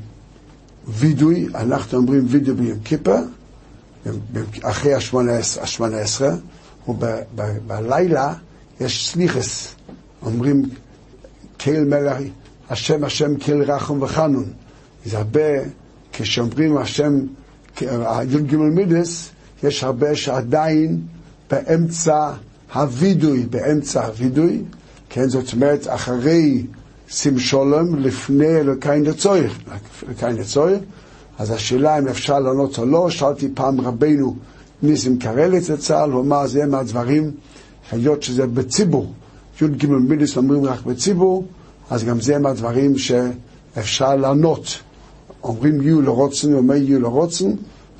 וידוי, אנחנו אומרים וידוי ביום כיפה, אחרי השמונה עשרה, ובלילה יש סליחס, אומרים קהל מלאכי, השם השם כל רחום וחנון. זה הרבה, כשאומרים השם, י"ג מידס, יש הרבה שעדיין באמצע הווידוי, באמצע הווידוי, כן, זאת אומרת, אחרי שולם, לפני אלוקיין לצורך, אלוקיין לצורך, אז השאלה אם אפשר לענות או לא, שאלתי פעם רבנו ניסים קרליץ לצה"ל, הוא אמר, זה מהדברים היות שזה בציבור, י"ג מידס אומרים רק בציבור, אז גם זה מהדברים שאפשר לענות. אומרים יהיו לרוצן, אומר יהיו לרוצן,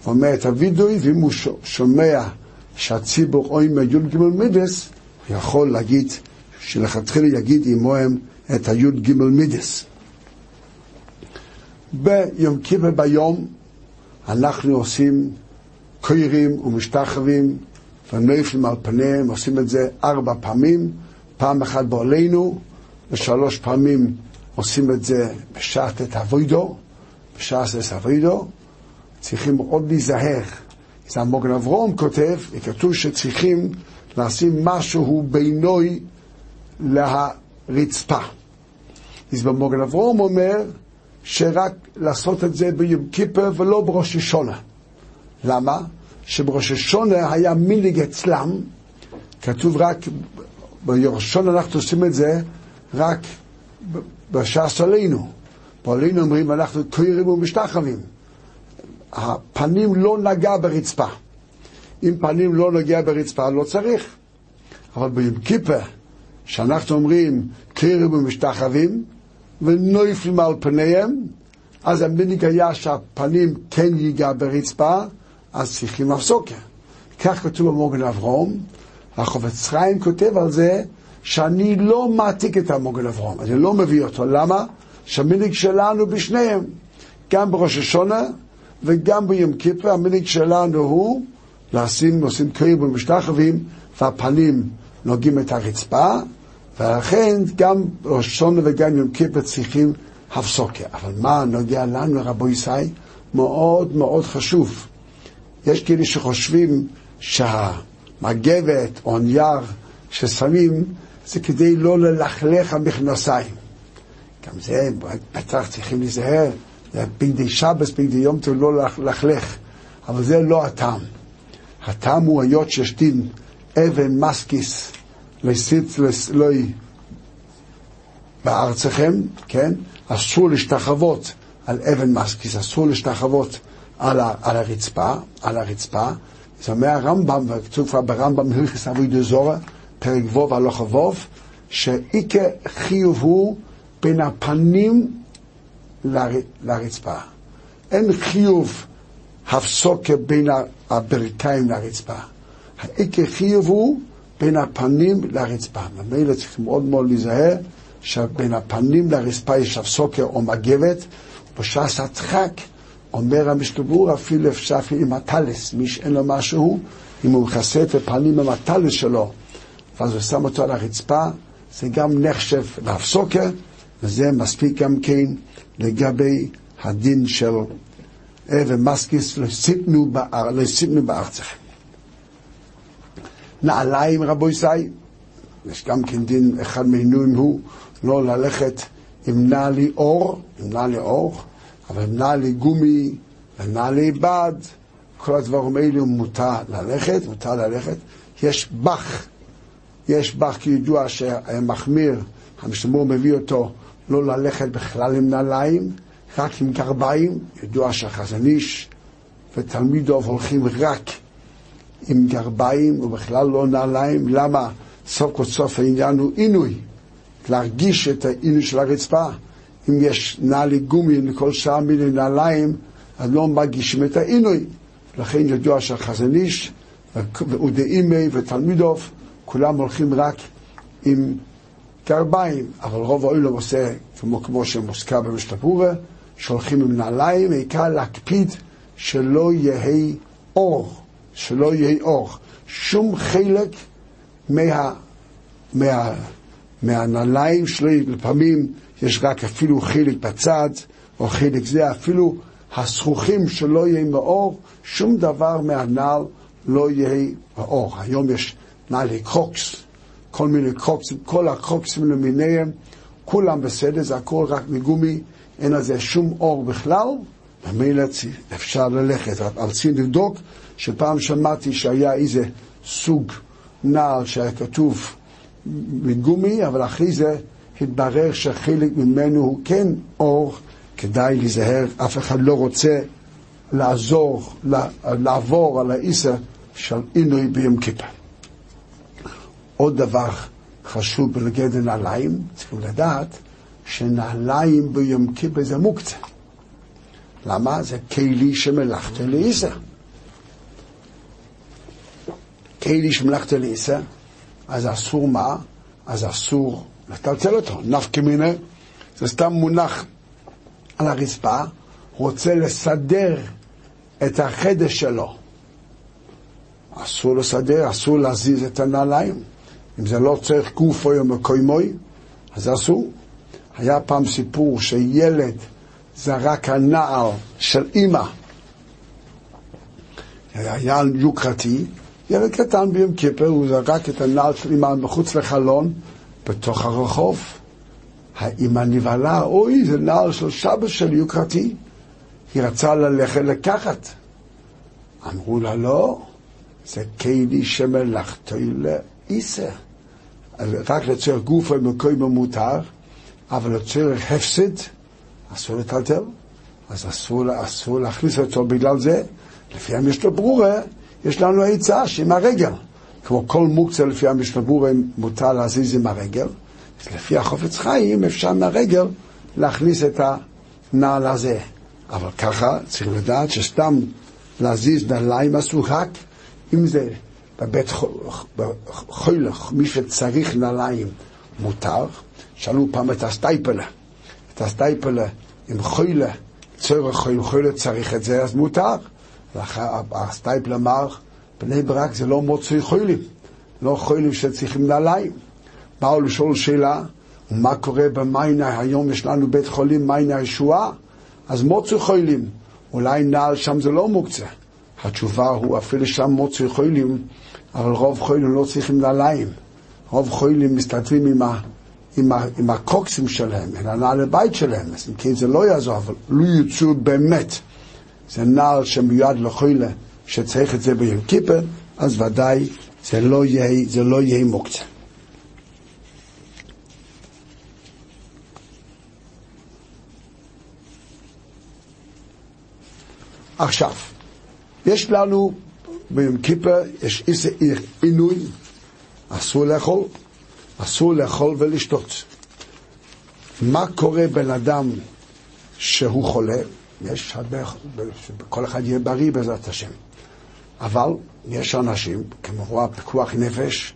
ואומר את הווידוי, ואם הוא שומע שהציבור אומר י"ג מידס, הוא יכול להגיד, שלכתחילה יגיד עמוהם את הי"ג מידס. ביום כיפר ביום אנחנו עושים קוירים ומשתחווים ונפלים על פניהם, עושים את זה ארבע פעמים, פעם אחת בעולנו, ושלוש פעמים עושים את זה בשעת את אבוידו, בשעת את אבוידו. צריכים מאוד להיזהר. זה המוגן אברום כותב, וכתוב שצריכים לשים משהו בינוי להרצפה. אז במוגן אברום אומר שרק לעשות את זה ביום כיפר ולא בראש השונה. למה? שבראש השונה היה מיליג אצלם, כתוב רק, בראש השונה אנחנו עושים את זה רק בש"ס עלינו. בעלינו אומרים, אנחנו קוירים ומשתחווים. הפנים לא נגע ברצפה. אם פנים לא נוגע ברצפה, לא צריך. אבל ביום כיפר, שאנחנו אומרים קרב ומשתחווים, ונויפלים על פניהם, אז המנהיג היה שהפנים כן ייגע ברצפה, אז צריכים הפסוקה. כך כתוב במוגן אברום, החובץ חיים כותב על זה שאני לא מעתיק את המוגן אברום, אני לא מביא אותו. למה? שהמנהיג שלנו בשניהם, גם בראש השונה וגם ביום כיפר, המנהיג שלנו הוא לשים, עושים קריב ומשתחווים, והפנים נוגעים את הרצפה, ולכן גם ראש השונה וגם יום כיפר צריכים הפסוקה. אבל מה נוגע לנו, רבו ישי? מאוד מאוד חשוב. יש כאלה שחושבים שהמגבת או נייר ששמים זה כדי לא ללכלך המכנסיים. גם זה, בטח צריכים להיזהר, זה בגדי שבס, בגדי יום טוב, לא ללכלך. אבל זה לא הטעם. הטעם הוא היות שיש דין אבן מסקיס לסיט לסלוי בארצכם, כן? אסור להשתחוות על אבן מסקיס, אסור להשתחוות על, על הרצפה, על הרצפה. זה אומר הרמב"ם, וכתוב כבר ברמב"ם הלכס אבוי דזורה, פרק ו' הלוך ו', שאיקה חיוב הוא בין הפנים ל, לרצפה. אין חיוב הפסוקה בין הברכיים לרצפה. האיקה חיוב הוא בין הפנים לרצפה. ממילא צריכים מאוד מאוד להיזהר שבין הפנים לרצפה יש הפסוקה או מגבת, בש"ס הדחק אומר המשתבור אפילו אפשר עם הטלס, מי שאין לו משהו, אם הוא מכסה את הפנים עם הטלס שלו, ואז הוא שם אותו על הרצפה, זה גם נחשב להפסוקה, וזה מספיק גם כן לגבי הדין של אבן מסקיס, לא סיפנו בארצכם. נעליים רבו ישי, יש גם כן דין, אחד מהעינויים הוא לא ללכת עם נעלי אור, עם נעלי אור, אבל נעלי גומי ונעלי בד, כל הדברים האלו מותר ללכת, מותר ללכת. יש בח, יש בח כידוע שהמחמיר, המשתמור מביא אותו לא ללכת בכלל עם נעליים, רק עם גרביים, ידוע שהחזון איש ותלמידו הולכים רק עם גרביים ובכלל לא נעליים, למה? סוף כל סוף העניין הוא עינוי, להרגיש את העינוי של הרצפה. אם יש נעלי גומי לכל שעה מיני נעליים, אז לא מרגישים את העינוי. לכן ידוע שהחזון איש ואודאימי ותלמידוב, כולם הולכים רק עם גרביים, אבל רוב העולם עושה כמו, כמו שמוזכר במשתפורה, שהולכים עם נעליים, העיקר להקפיד שלא יהי אור, שלא יהי אור. שום חלק מה, מה, מהנעליים שלי, לפעמים יש רק אפילו חלק בצד, או חלק זה, אפילו הזכוכים שלא יהיה מאור, שום דבר מהנעל לא יהיה מאור. היום יש נעלי קרוקס, כל מיני קרוקסים, כל הקרוקסים למיניהם, כולם בסדר, זה הכל רק מגומי, אין על זה שום אור בכלל, ומילא אפשר ללכת. אבל צריכים לבדוק שפעם שמעתי שהיה איזה סוג נעל שהיה כתוב מגומי, אבל אחרי זה התברר שחלק ממנו הוא כן אור, כדאי להיזהר, אף אחד לא רוצה לעזור, לעבור על האיסר של עינוי ביום כיפר. עוד דבר חשוב בלגד נעליים, צריכים לדעת שנעליים ביום כיפר זה מוקצה. למה? זה כלי שמלאכת לאיסה. כלי שמלאכת לאיסה, אז אסור מה? אז אסור לטלטל אותו. נפקא מינה, זה סתם מונח על הרצפה, רוצה לסדר את החדר שלו. אסור לסדר, אסור להזיז את הנעליים. אם זה לא צריך גופוי או מקוימוי, אז אסור. היה פעם סיפור שילד זרק הנעל של אימא. היה יוקרתי, ילד קטן ביום כיפר, הוא זרק את הנעל של אימא מחוץ לחלון, בתוך הרחוב. האימא נבהלה, אוי, זה נעל של סבא של יוקרתי. היא רצה ללכת לקחת. אמרו לה, לא, זה כלי שמלאכתו לאיסר. רק לצורך גוף ומקום מותר, אבל לצורך הפסד אסור לטלטל, אז אסור, אסור להכניס אותו בגלל זה. לפי המשנה ברורה, יש לנו עצה שעם הרגל. כמו כל מוקצה לפי המשנה ברורה מותר להזיז עם הרגל, אז לפי החופץ חיים אפשר מהרגל להכניס את הנעל הזה. אבל ככה צריך לדעת שסתם להזיז נעליים אסור רק אם זה בבית חוילך, מי שצריך נעליים מותר. שאלו פעם את הסטייפלה, את הסטייפלה עם חוילה, צורך חויל חוילה צריך את זה, אז מותר. הסטייפלה אמר, בני ברק זה לא מוצאי חוילים, לא חוילים שצריכים נעליים. באו לשאול שאלה, מה קורה במיינה, היום יש לנו בית חולים מיינה הישועה, אז מוצאי חוילים, אולי נעל שם זה לא מוקצה. התשובה הוא אפילו שם מוצאי חוילים, אבל רוב חוילים לא צריכים נעליים. רוב חוילים מסתדרים עם, ה, עם, ה, עם הקוקסים שלהם, עם הנעל הבית שלהם, אז אם כן זה לא יעזור, אבל לא יצאו באמת. זה נעל שמיועד לחוילה, שצריך את זה ביום כיפר, אז ודאי זה לא יהיה, לא יהיה מוקצה. עכשיו, יש לנו ביום כיפר, יש איזה עינוי, אסור לאכול, אסור לאכול ולשתות. מה קורה בן אדם שהוא חולה? יש הרבה, כל אחד יהיה בריא בעזרת השם. אבל יש אנשים, כמו הפיקוח נפש,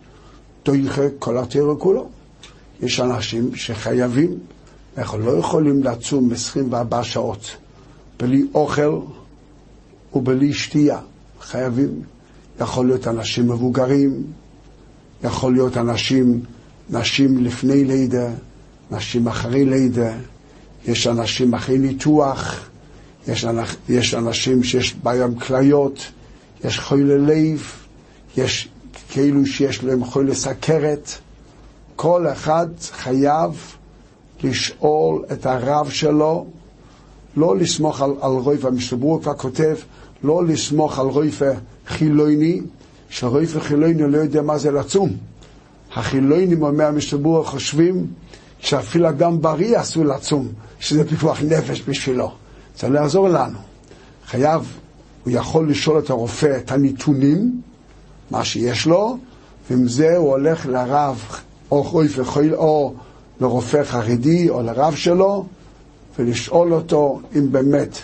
תויכה כל התיאור כולו. יש אנשים שחייבים, אנחנו לא יכולים לצום 24 שעות בלי אוכל ובלי שתייה. חייבים. יכול להיות אנשים מבוגרים, יכול להיות אנשים, נשים לפני לידה, נשים אחרי לידה, יש אנשים אחרי ניתוח, יש, יש אנשים שיש בעיה כליות, יש חולי לב, יש כאילו שיש להם חולי סכרת. כל אחד חייב לשאול את הרב שלו, לא לסמוך על, על רויפה, המשתברור כבר כותב, לא לסמוך על רויפה חילוני, שרויפה חילוני לא יודע מה זה לצום. החילונים, אומר המשתברור, חושבים שאפילו אדם בריא אסור לצום, שזה פיקוח נפש בשבילו. זה לא יעזור לנו. חייב, הוא יכול לשאול את הרופא את הנתונים, מה שיש לו, ועם זה הוא הולך לרב, או רויפה חיל, או לרופא חרדי, או לרב שלו, ולשאול אותו אם באמת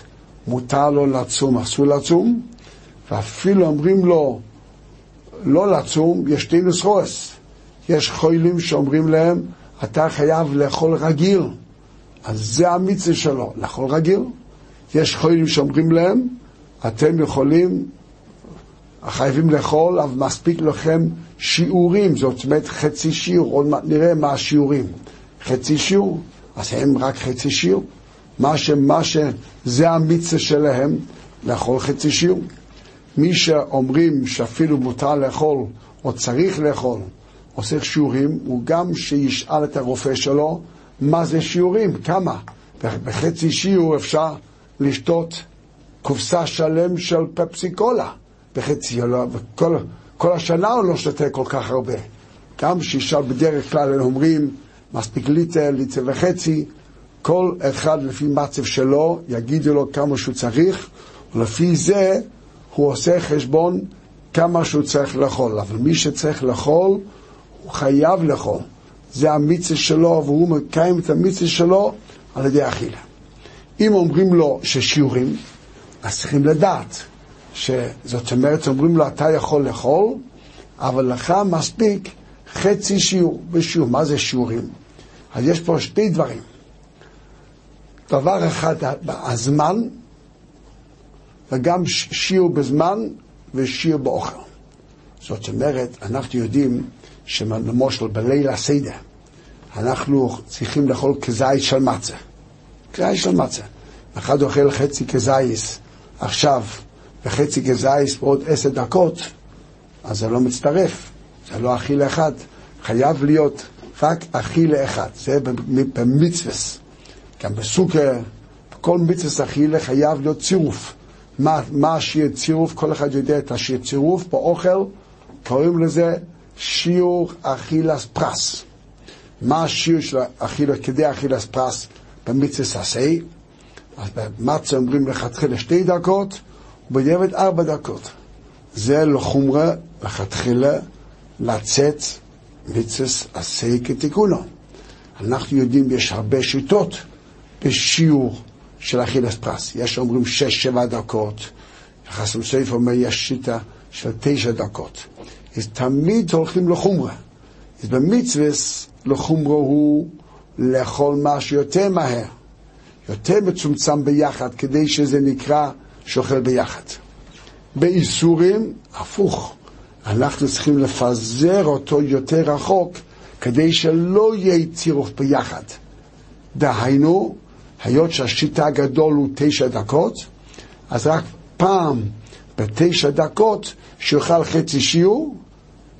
מותר לו לצום, אסור לצום, ואפילו אומרים לו לא לצום, יש שתי נוסחוס. יש חולים שאומרים להם, אתה חייב לאכול רגיל. אז זה המצווה שלו, לאכול רגיל. יש חולים שאומרים להם, אתם יכולים, חייבים לאכול, אבל מספיק לכם שיעורים, זאת אומרת חצי שיעור, עוד מעט נראה מה השיעורים. חצי שיעור, אז הם רק חצי שיעור. מה שמה שזה המצווה שלהם, לאכול חצי שיעור. מי שאומרים שאפילו מותר לאכול, או צריך לאכול, צריך שיעורים, הוא גם שישאל את הרופא שלו מה זה שיעורים, כמה. בחצי שיעור אפשר לשתות קופסה שלם של פפסי קולה. בחצי, כל, כל השנה הוא לא שותה כל כך הרבה. גם שישאל בדרך כלל, הם אומרים, מספיק ליטר, ליטר וחצי, כל אחד לפי מצב שלו, יגידו לו כמה שהוא צריך, ולפי זה הוא עושה חשבון כמה שהוא צריך לאכול. אבל מי שצריך לאכול, הוא חייב לאכול. זה המצווה שלו, והוא מקיים את המצווה שלו על ידי אכילה. אם אומרים לו ששיעורים, אז צריכים לדעת שזאת אומרת, אומרים לו, אתה יכול לאכול, אבל לך מספיק חצי שיעור בשיעור. מה זה שיעורים? אז יש פה שתי דברים. דבר אחד, הזמן, וגם שיעור בזמן ושיעור באוכל. זאת אומרת, אנחנו יודעים שלמשל בליל הסדר, אנחנו צריכים לאכול כזית של מצה. כזית של מצה. אחד אוכל חצי כזייס עכשיו, וחצי כזייס בעוד עשר דקות, אז זה לא מצטרף, זה לא אכיל אחד. חייב להיות רק אכילה אחד, זה במצווה. גם בסוכר, בכל מצווה אכילה חייב להיות צירוף. מה, מה השיר צירוף? כל אחד יודע את השיר צירוף באוכל, קוראים לזה שיעור אכילס פרס. מה השיעור של אכילה, כדי אכילס פרס במצווה עשה? אז במצה אומרים לכתחילה שתי דקות, ובדיעבד ארבע דקות. זה לחומרה, לכתחילה, לצאת מצווה עשה כתיקונו. אנחנו יודעים, יש הרבה שיטות בשיעור של אכילס פרס. יש אומרים שש, שבע דקות. חסם סופר אומר, יש שיטה של תשע דקות. אז תמיד הולכים לחומרה. אז במצווה לחומרה הוא לאכול משהו יותר מהר, יותר מצומצם ביחד, כדי שזה נקרא שאוכל ביחד. באיסורים, הפוך. אנחנו צריכים לפזר אותו יותר רחוק, כדי שלא יהיה צירוף ביחד. דהיינו, היות שהשיטה הגדול הוא תשע דקות, אז רק פעם בתשע דקות שיאכל חצי שיעור,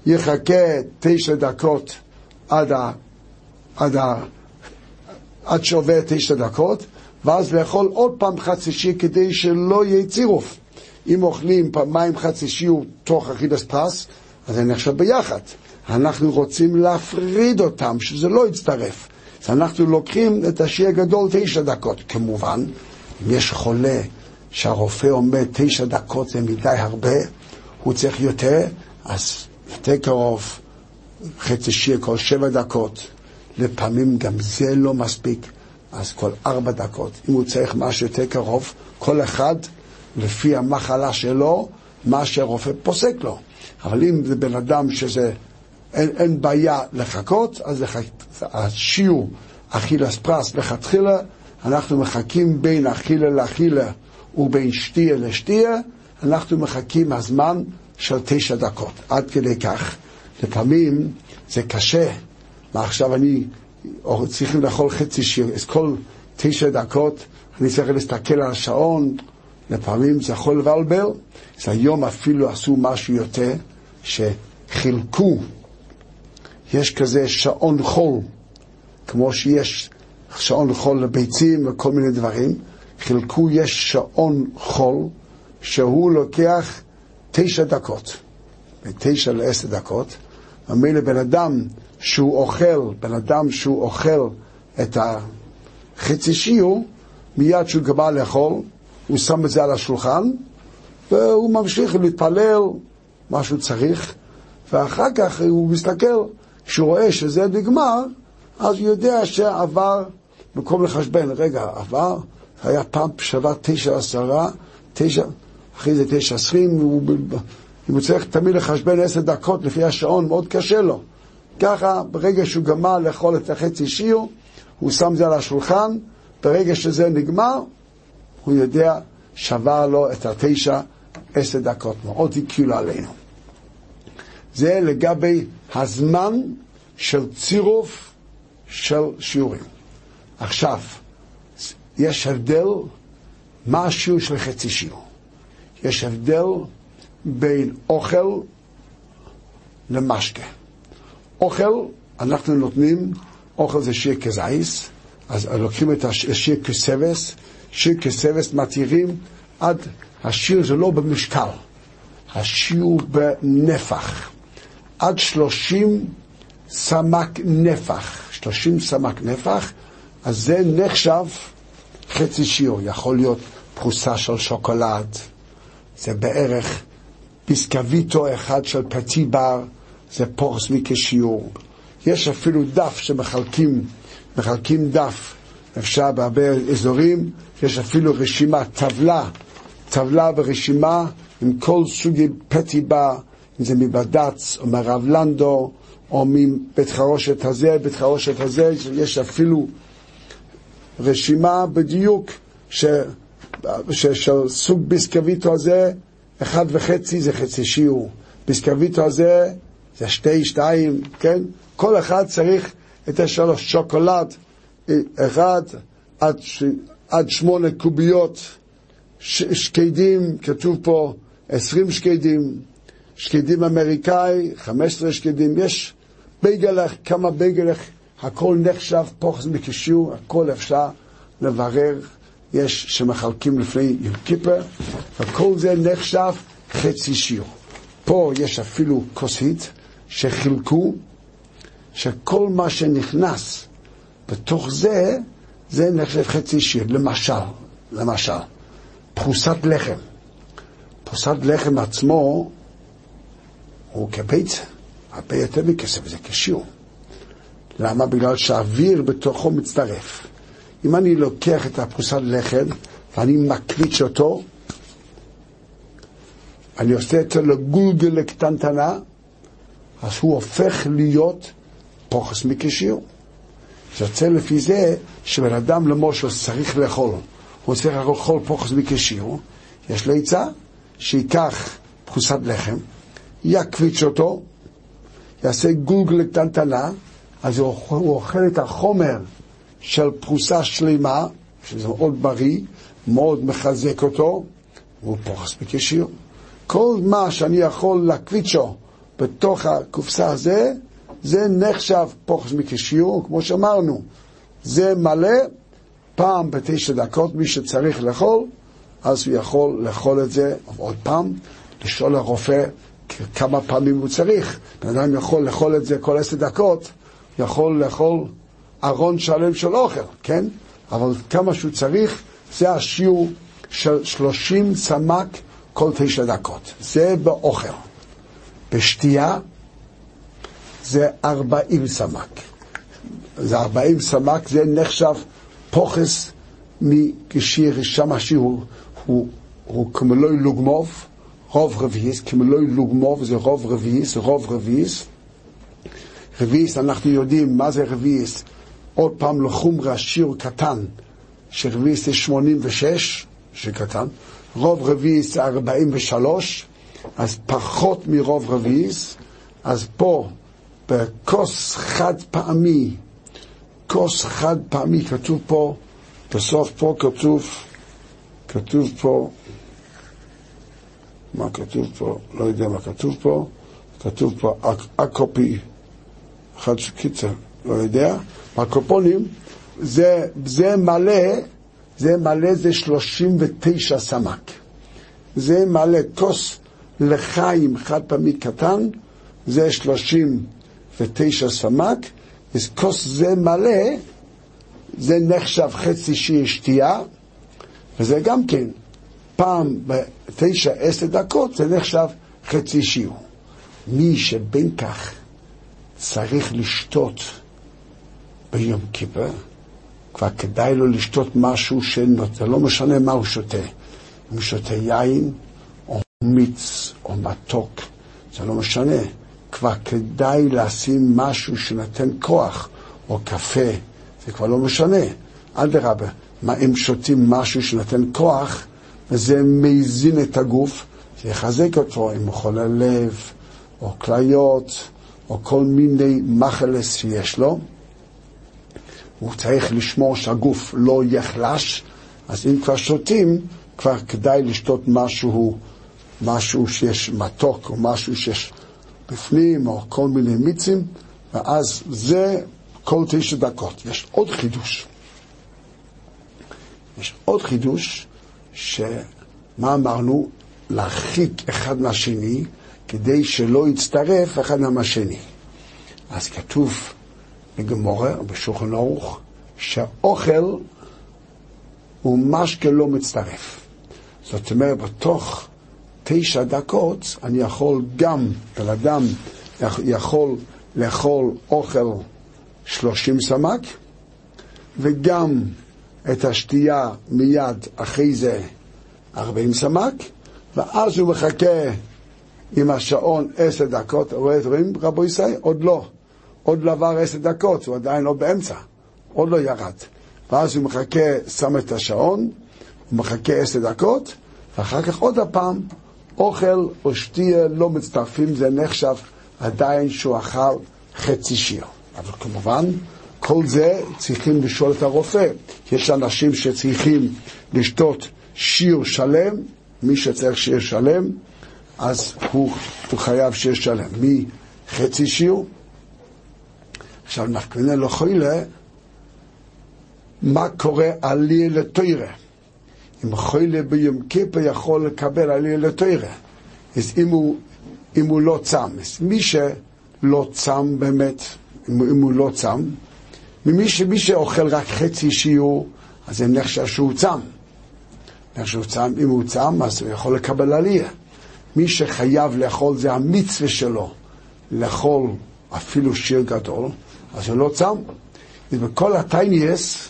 יחכה תשע דקות עד, ה, עד, ה, עד שעובר תשע דקות, ואז לאכול עוד פעם חצי שיעור כדי שלא יהיה צירוף. אם אוכלים פעמיים חצי שיעור תוך אכילס פרס, אז זה נחשב ביחד. אנחנו רוצים להפריד אותם, שזה לא יצטרף. אז אנחנו לוקחים את השיר הגדול תשע דקות. כמובן, אם יש חולה שהרופא אומר תשע דקות זה מדי הרבה, הוא צריך יותר, אז יותר קרוב, חצי שיר כל שבע דקות. לפעמים גם זה לא מספיק, אז כל ארבע דקות. אם הוא צריך משהו יותר קרוב, כל אחד לפי המחלה שלו, מה שהרופא פוסק לו. אבל אם זה בן אדם שזה, אין, אין בעיה לחכות, אז לח... השיעור אכילס פרס לכתחילה, אנחנו מחכים בין אכילה לאכילה ובין שתייה לשתייה, אנחנו מחכים הזמן של תשע דקות, עד כדי כך. לפעמים זה קשה, מה עכשיו אני, צריכים לאכול חצי שיר, אז כל תשע דקות אני צריך להסתכל על השעון, לפעמים זה יכול לבלבל, אז היום אפילו עשו משהו יותר, שחילקו, יש כזה שעון חול, כמו שיש שעון חול לביצים וכל מיני דברים, חילקו, יש שעון חול, שהוא לוקח תשע דקות, מתשע לעשר דקות, ומילא בן אדם שהוא אוכל, בן אדם שהוא אוכל את החצי שיעור, מיד שהוא גמר לאכול, הוא שם את זה על השולחן, והוא ממשיך להתפלל מה שהוא צריך, ואחר כך הוא מסתכל, כשהוא רואה שזה נגמר, אז הוא יודע שעבר, במקום לחשבן, רגע, עבר, היה פעם שווה תשע עשרה, תשע, אחרי זה תשע עשרים, אם הוא צריך תמיד לחשבן עשר דקות לפי השעון, מאוד קשה לו. ככה, ברגע שהוא גמר לאכול את החצי שיעור, הוא שם זה על השולחן, ברגע שזה נגמר, הוא יודע, שבר לו את התשע, עשר דקות, מאוד הקילו עלינו. זה לגבי הזמן של צירוף של שיעורים. עכשיו, יש הבדל מה השיעור של חצי שיעור. יש הבדל בין אוכל למשקה. אוכל, אנחנו נותנים, אוכל זה שיר כזייס, אז לוקחים את השיר כסבס, שיר כסבס מתירים עד, השיר זה לא במשקל, השיר בנפח. עד שלושים סמ"ק נפח, שלושים סמ"ק נפח, אז זה נחשב חצי שיעור. יכול להיות פרוסה של שוקולד, זה בערך ביסקוויטו אחד של פטי בר, זה פורס מכשיור. יש אפילו דף שמחלקים, מחלקים דף, אפשר בהרבה אזורים, יש אפילו רשימה, טבלה, טבלה ורשימה עם כל סוגי פטי בה, אם זה מבד"ץ או מהרב לנדו, או מבית חרושת הזה, בית חרושת הזה, יש אפילו רשימה בדיוק ש, ש, של סוג ביסקוויטו הזה, אחד וחצי זה חצי שיעור. ביסקוויטו הזה זה שתי, שתיים, כן? כל אחד צריך את השלוש שוקולד, אחד עד, ש... עד שמונה קוביות ש... שקדים, כתוב פה עשרים שקדים, שקדים אמריקאי, חמש עשרה שקדים, יש בייגלך, כמה בייגלך, הכל נחשב פוחז מקישור, הכל אפשר לברר, יש שמחלקים לפני יום כיפר, וכל זה נחשב חצי שיעור. פה יש אפילו כוסית שחילקו, שכל מה שנכנס בתוך זה, זה נחשב חצי שיר. למשל, למשל, פרוסת לחם. פרוסת לחם עצמו הוא כביצה, הרבה יותר מכסף, זה כשיעור. למה? בגלל שהאוויר בתוכו מצטרף. אם אני לוקח את הפרוסת לחם ואני מקליץ' אותו, אני עושה את זה לגולגל קטנטנה, אז הוא הופך להיות פוחס מכשיור. זה יוצא לפי זה שבן אדם למושל צריך לאכול, הוא צריך לאכול פוחס מכשיור, יש לו עצה שייקח פרוסת לחם, יקפיץ אותו, יעשה גולגל קטנטנה, אז הוא, הוא אוכל את החומר של פרוסה שלמה, שזה מאוד בריא, מאוד מחזק אותו, והוא פוחס בכשיור. כל מה שאני יכול להקפיצו בתוך הקופסה הזה, זה נחשב פוחס מכשיור, כמו שאמרנו, זה מלא פעם בתשע דקות, מי שצריך לאכול, אז הוא יכול לאכול את זה עוד פעם, לשאול לרופא כמה פעמים הוא צריך. בן אדם יכול לאכול את זה כל עשר דקות, יכול לאכול ארון שלם של אוכל, כן? אבל כמה שהוא צריך, זה השיעור של שלושים סמ"ק כל תשע דקות. זה באוכל. בשתייה זה ארבעים סמ"ק. זה ארבעים סמ"ק, זה נחשב פוחס מקשיר, שם השיר הוא, הוא, הוא כמלוי לוגמוב, רוב רביעיס, כמלוי לוגמוב זה רוב רביעיס, רוב רביעיס. רביעיס, אנחנו יודעים מה זה רביעיס. עוד פעם לחומרה שיר קטן, שרביעיס זה 86, שיר קטן. רוב רביעיס זה 43, אז פחות מרוב רביעיס. אז פה, בכוס חד פעמי, כוס חד פעמי, כתוב פה, בסוף פה כתוב, כתוב פה, מה כתוב פה? לא יודע מה כתוב פה, כתוב פה אקופי, אחד קיצר, לא יודע, הקופונים, זה, זה מלא, זה מלא זה 39 סמ"ק. זה מלא כוס לחיים חד פעמי קטן, זה 39 סמ"ק, אז כוס זה מלא, זה נחשב חצי שיר שתייה, וזה גם כן, פעם בתשע עשר דקות זה נחשב חצי שיעור. מי שבין כך צריך לשתות ביום כיפר, כבר כדאי לו לשתות משהו שנותן, לא משנה מה הוא שותה. אם הוא שותה יין, או מיץ, או מתוק, זה לא משנה. כבר כדאי לשים משהו שנותן כוח, או קפה, זה כבר לא משנה. אדרבה, אם שותים משהו שנותן כוח, וזה מזין את הגוף, זה יחזק אותו, הוא חולה לב, או כליות, או כל מיני מחלס שיש לו. הוא צריך לשמור שהגוף לא יחלש, אז אם כבר שותים, כבר כדאי לשתות משהו, משהו שיש מתוק, או משהו שיש בפנים, או כל מיני מיצים, ואז זה כל תשע דקות. יש עוד חידוש. יש עוד חידוש, שמה אמרנו? להרחיק אחד מהשני, כדי שלא יצטרף אחד מהשני. אז כתוב בגמורה, בשולחן ערוך, שהאוכל הוא משקה לא מצטרף. זאת אומרת, בתוך תשע דקות אני יכול גם, בן אדם יכול לאכול אוכל שלושים סמ"ק, וגם את השתייה מיד אחרי זה ארבעים סמ"ק, ואז הוא מחכה עם השעון עשר דקות, רואים רבו ישראל? עוד לא. עוד לא עבר עשר דקות, הוא עדיין לא באמצע, עוד לא ירד. ואז הוא מחכה, שם את השעון, הוא מחכה עשר דקות, ואחר כך עוד הפעם, אוכל או שתייה לא מצטרפים, זה נחשב עדיין שהוא אכל חצי שיר. אבל כמובן, כל זה צריכים לשאול את הרופא. יש אנשים שצריכים לשתות שיר שלם, מי שצריך שיר שלם, אז הוא, הוא חייב שיר שלם. מחצי שיר, עכשיו נפקמינה לא חוילה, מה קורה עלי לתוירה? אם חוילה ביום כיפה יכול לקבל עלי לתוירה. אז אם הוא, אם הוא לא צם, מי שלא צם באמת, אם, אם הוא לא צם, ממי שמי שאוכל רק חצי שיעור, אז זה נחשב שהוא צם. נחשב צם, אם הוא צם, אז הוא יכול לקבל עלייה. מי שחייב לאכול, זה המצווה שלו, לאכול אפילו שיר גדול, אז הוא לא צם. בכל הטייניאס,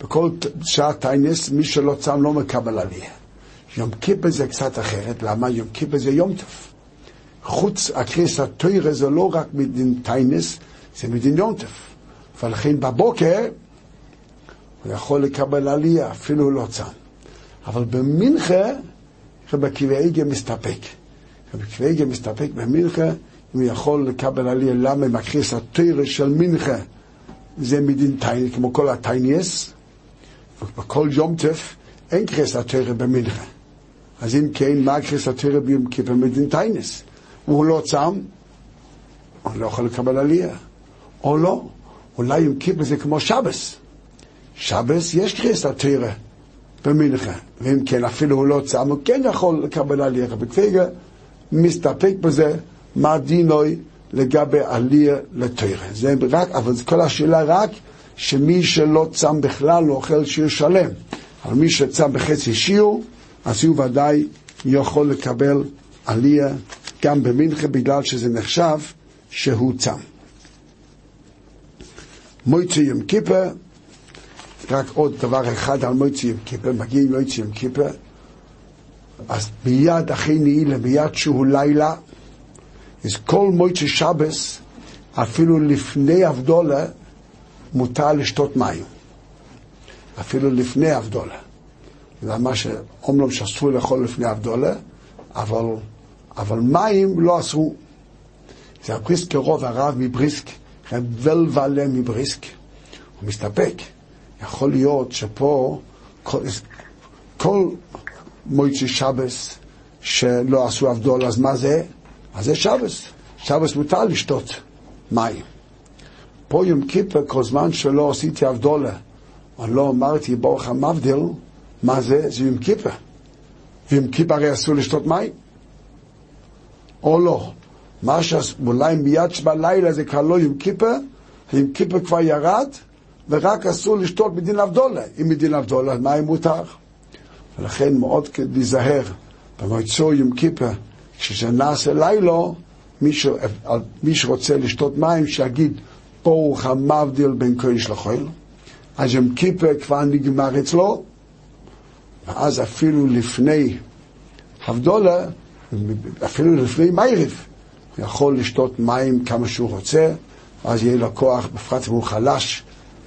בכל שעה טייניאס, מי שלא צם לא מקבל עלייה. יום כיפר זה קצת אחרת, למה? יום כיפר זה יום טוב. חוץ הקריס התוירה זה לא רק מדין טיינס, זה מדין יום טוב. ולכן בבוקר הוא יכול לקבל עלייה, אפילו לא צם. אבל במנחה, רבי עקיבא מסתפק. רבי עקיבא מסתפק במנחה, אם הוא יכול לקבל עלייה, למה מקריס התוירה של מנחה זה מדין טיינס, כמו כל הטייניאס, ובכל יום טף אין קריס התוירה במנחה. אז אם כן, מה קריס התוירה ביום כיפר מדין טיינס? הוא לא צם, הוא לא יכול לקבל עלייה. או לא, אולי יום כיפר זה כמו שבס. שבס יש קריס התוירה במנחה, ואם כן, אפילו הוא לא צם, הוא כן יכול לקבל עלייה. ובקפיגה מסתפק בזה, מה דינוי לגבי עלייה לתוירה. זה רק, אבל כל השאלה רק שמי שלא צם בכלל לא אוכל שיר שלם. אבל מי שצם בחצי שיעור, אז הוא ודאי יכול לקבל עלייה גם במנחה בגלל שזה נחשב שהוא צם. מויצי יום כיפר, רק עוד דבר אחד על מויצי יום כיפר, מגיעים מויצי יום כיפר, אז מיד אחרי נעילה, מיד שהוא לילה, אז כל מויצי שבס, אפילו לפני אבדולה, מותר לשתות מים. אפילו לפני אבדולה. זה מה שאומנם שאסור לאכול לפני אבדולה, אבל, אבל מים לא אסרו. זה הבריסק רוב הרב מבריסק, ולבלה מבריסק, הוא מסתפק. יכול להיות שפה כל, כל מויצ'י שבס שלא עשו אבדול, אז מה זה? אז זה שבס. שבס מותר לשתות מים. פה יום כיפר, כל זמן שלא עשיתי אבדולה, אני לא אמרתי ברוך המבדיל, מה זה? זה יום כיפר. ויום כיפר הרי אסור לשתות מים? או לא? מה שאולי מיד בלילה זה כבר לא יום כיפר, יום כיפר כבר ירד, ורק אסור לשתות מדין אבדולה. אם מדין אבדולה, מים מותר. ולכן מאוד להיזהר במועצו יום כיפר, כשזה נעשה לילה, מי, שרוצה לשתות מים, שיגיד ברוך המבדיל בין קודש לחול. אז יום כיפר כבר נגמר אצלו, ואז אפילו לפני הבדולה, אפילו לפני מייריף, הוא יכול לשתות מים כמה שהוא רוצה, ואז יהיה לו כוח, בפרט אם הוא חלש,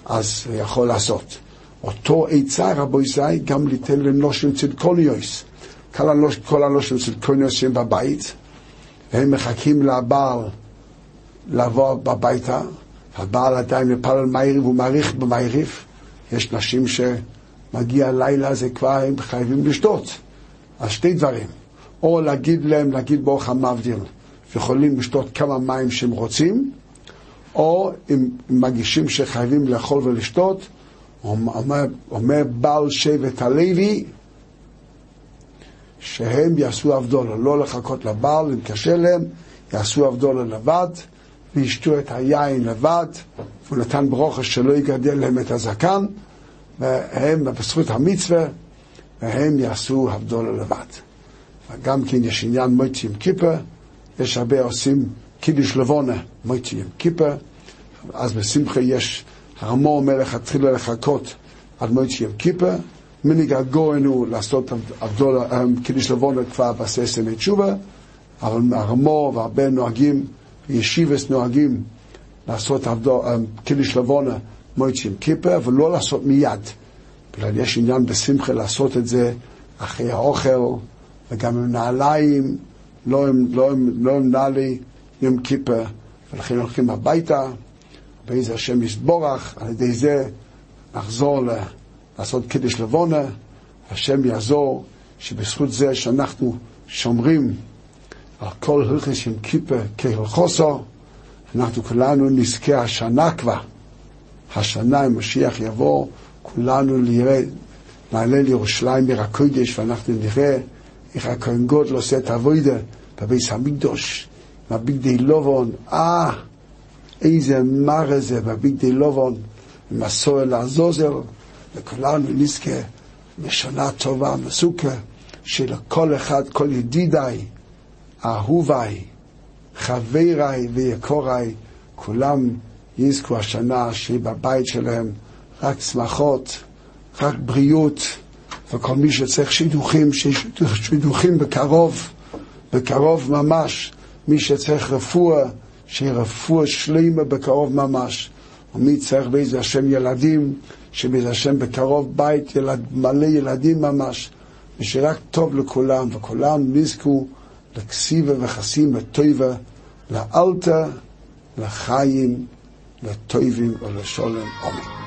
אז הוא יכול לעשות. אותו עצה, רבו ישראל, גם ליתן לנושים צדקוניוס. כל הנושים צדקוניוס שהם בבית, והם מחכים לבעל לבוא בביתה, הבעל עדיין מפל על מייריב, הוא מעריך במייריב. יש נשים שמגיע לילה, זה כבר הם חייבים לשתות. אז שתי דברים, או להגיד להם, להגיד ברוך המבדיל, יכולים לשתות כמה מים שהם רוצים, או אם מגישים שחייבים לאכול ולשתות, אומר, אומר בעל שבט הלוי, שהם יעשו אבדולה, לא לחכות לבעל, אם קשה להם, יעשו אבדולה לבד, וישתו את היין לבד, והוא נתן ברוכה שלא יגדל להם את הזקן, והם בזכות המצווה, והם יעשו הבדולה לבד. וגם כן יש עניין מויצי עם כיפר, יש הרבה עושים קידיש לבונה, מויטי יום כיפה, אז בשמחה יש, הרמו אומר לך, תחילה לחכות עד מויטי יום כיפה, מנהיג הגויין הוא לעשות עבדול, קידיש לבונה כבר בעשה ימי תשובה, אבל הרמו והרבה נוהגים, ישיבס נוהגים לעשות עבדו, קידיש לבונה מויטי יום כיפה, אבל לא לעשות מיד. בגלל יש עניין בשמחה לעשות את זה אחרי האוכל, וגם עם נעליים, לא עם, לא עם, לא עם נעלי יום כיפר, ולכן הולכים הביתה, באיזה השם יסבורך, על ידי זה נחזור לעשות קידש לבונה, השם יעזור שבזכות זה שאנחנו שומרים על כל הלכס יום כיפר כהלכוסו, אנחנו כולנו נזכה השנה כבר, השנה אם משיח יבוא, כולנו נראה, נעלה לירושלים עיר הקודש ואנחנו נראה איך הכהן גודל עושה את העבודה בביס המקדוש, בבגדי לובון, אה, איזה מראה זה בבגדי לובון, הסועל לעזוזר, וכולנו נזכה בשנה טובה, מסוכה, שלכל אחד, כל ידידיי, אהוביי, חבריי ויקוריי, כולם יזכו השנה שיהיה בבית שלהם רק שמחות, רק בריאות, וכל מי שצריך שידוכים, שידוכים בקרוב, בקרוב ממש, מי שצריך רפואה, שיהיה רפואה שלימה בקרוב ממש. ומי צריך באיזה השם ילדים, שבאיזה השם בקרוב בית ילד, מלא ילדים ממש, ושרק טוב לכולם, וכולם נזכו לכסיבה וחסים וטויבה, לאלתר, לחיים, לטויבים ולשולם. אמן.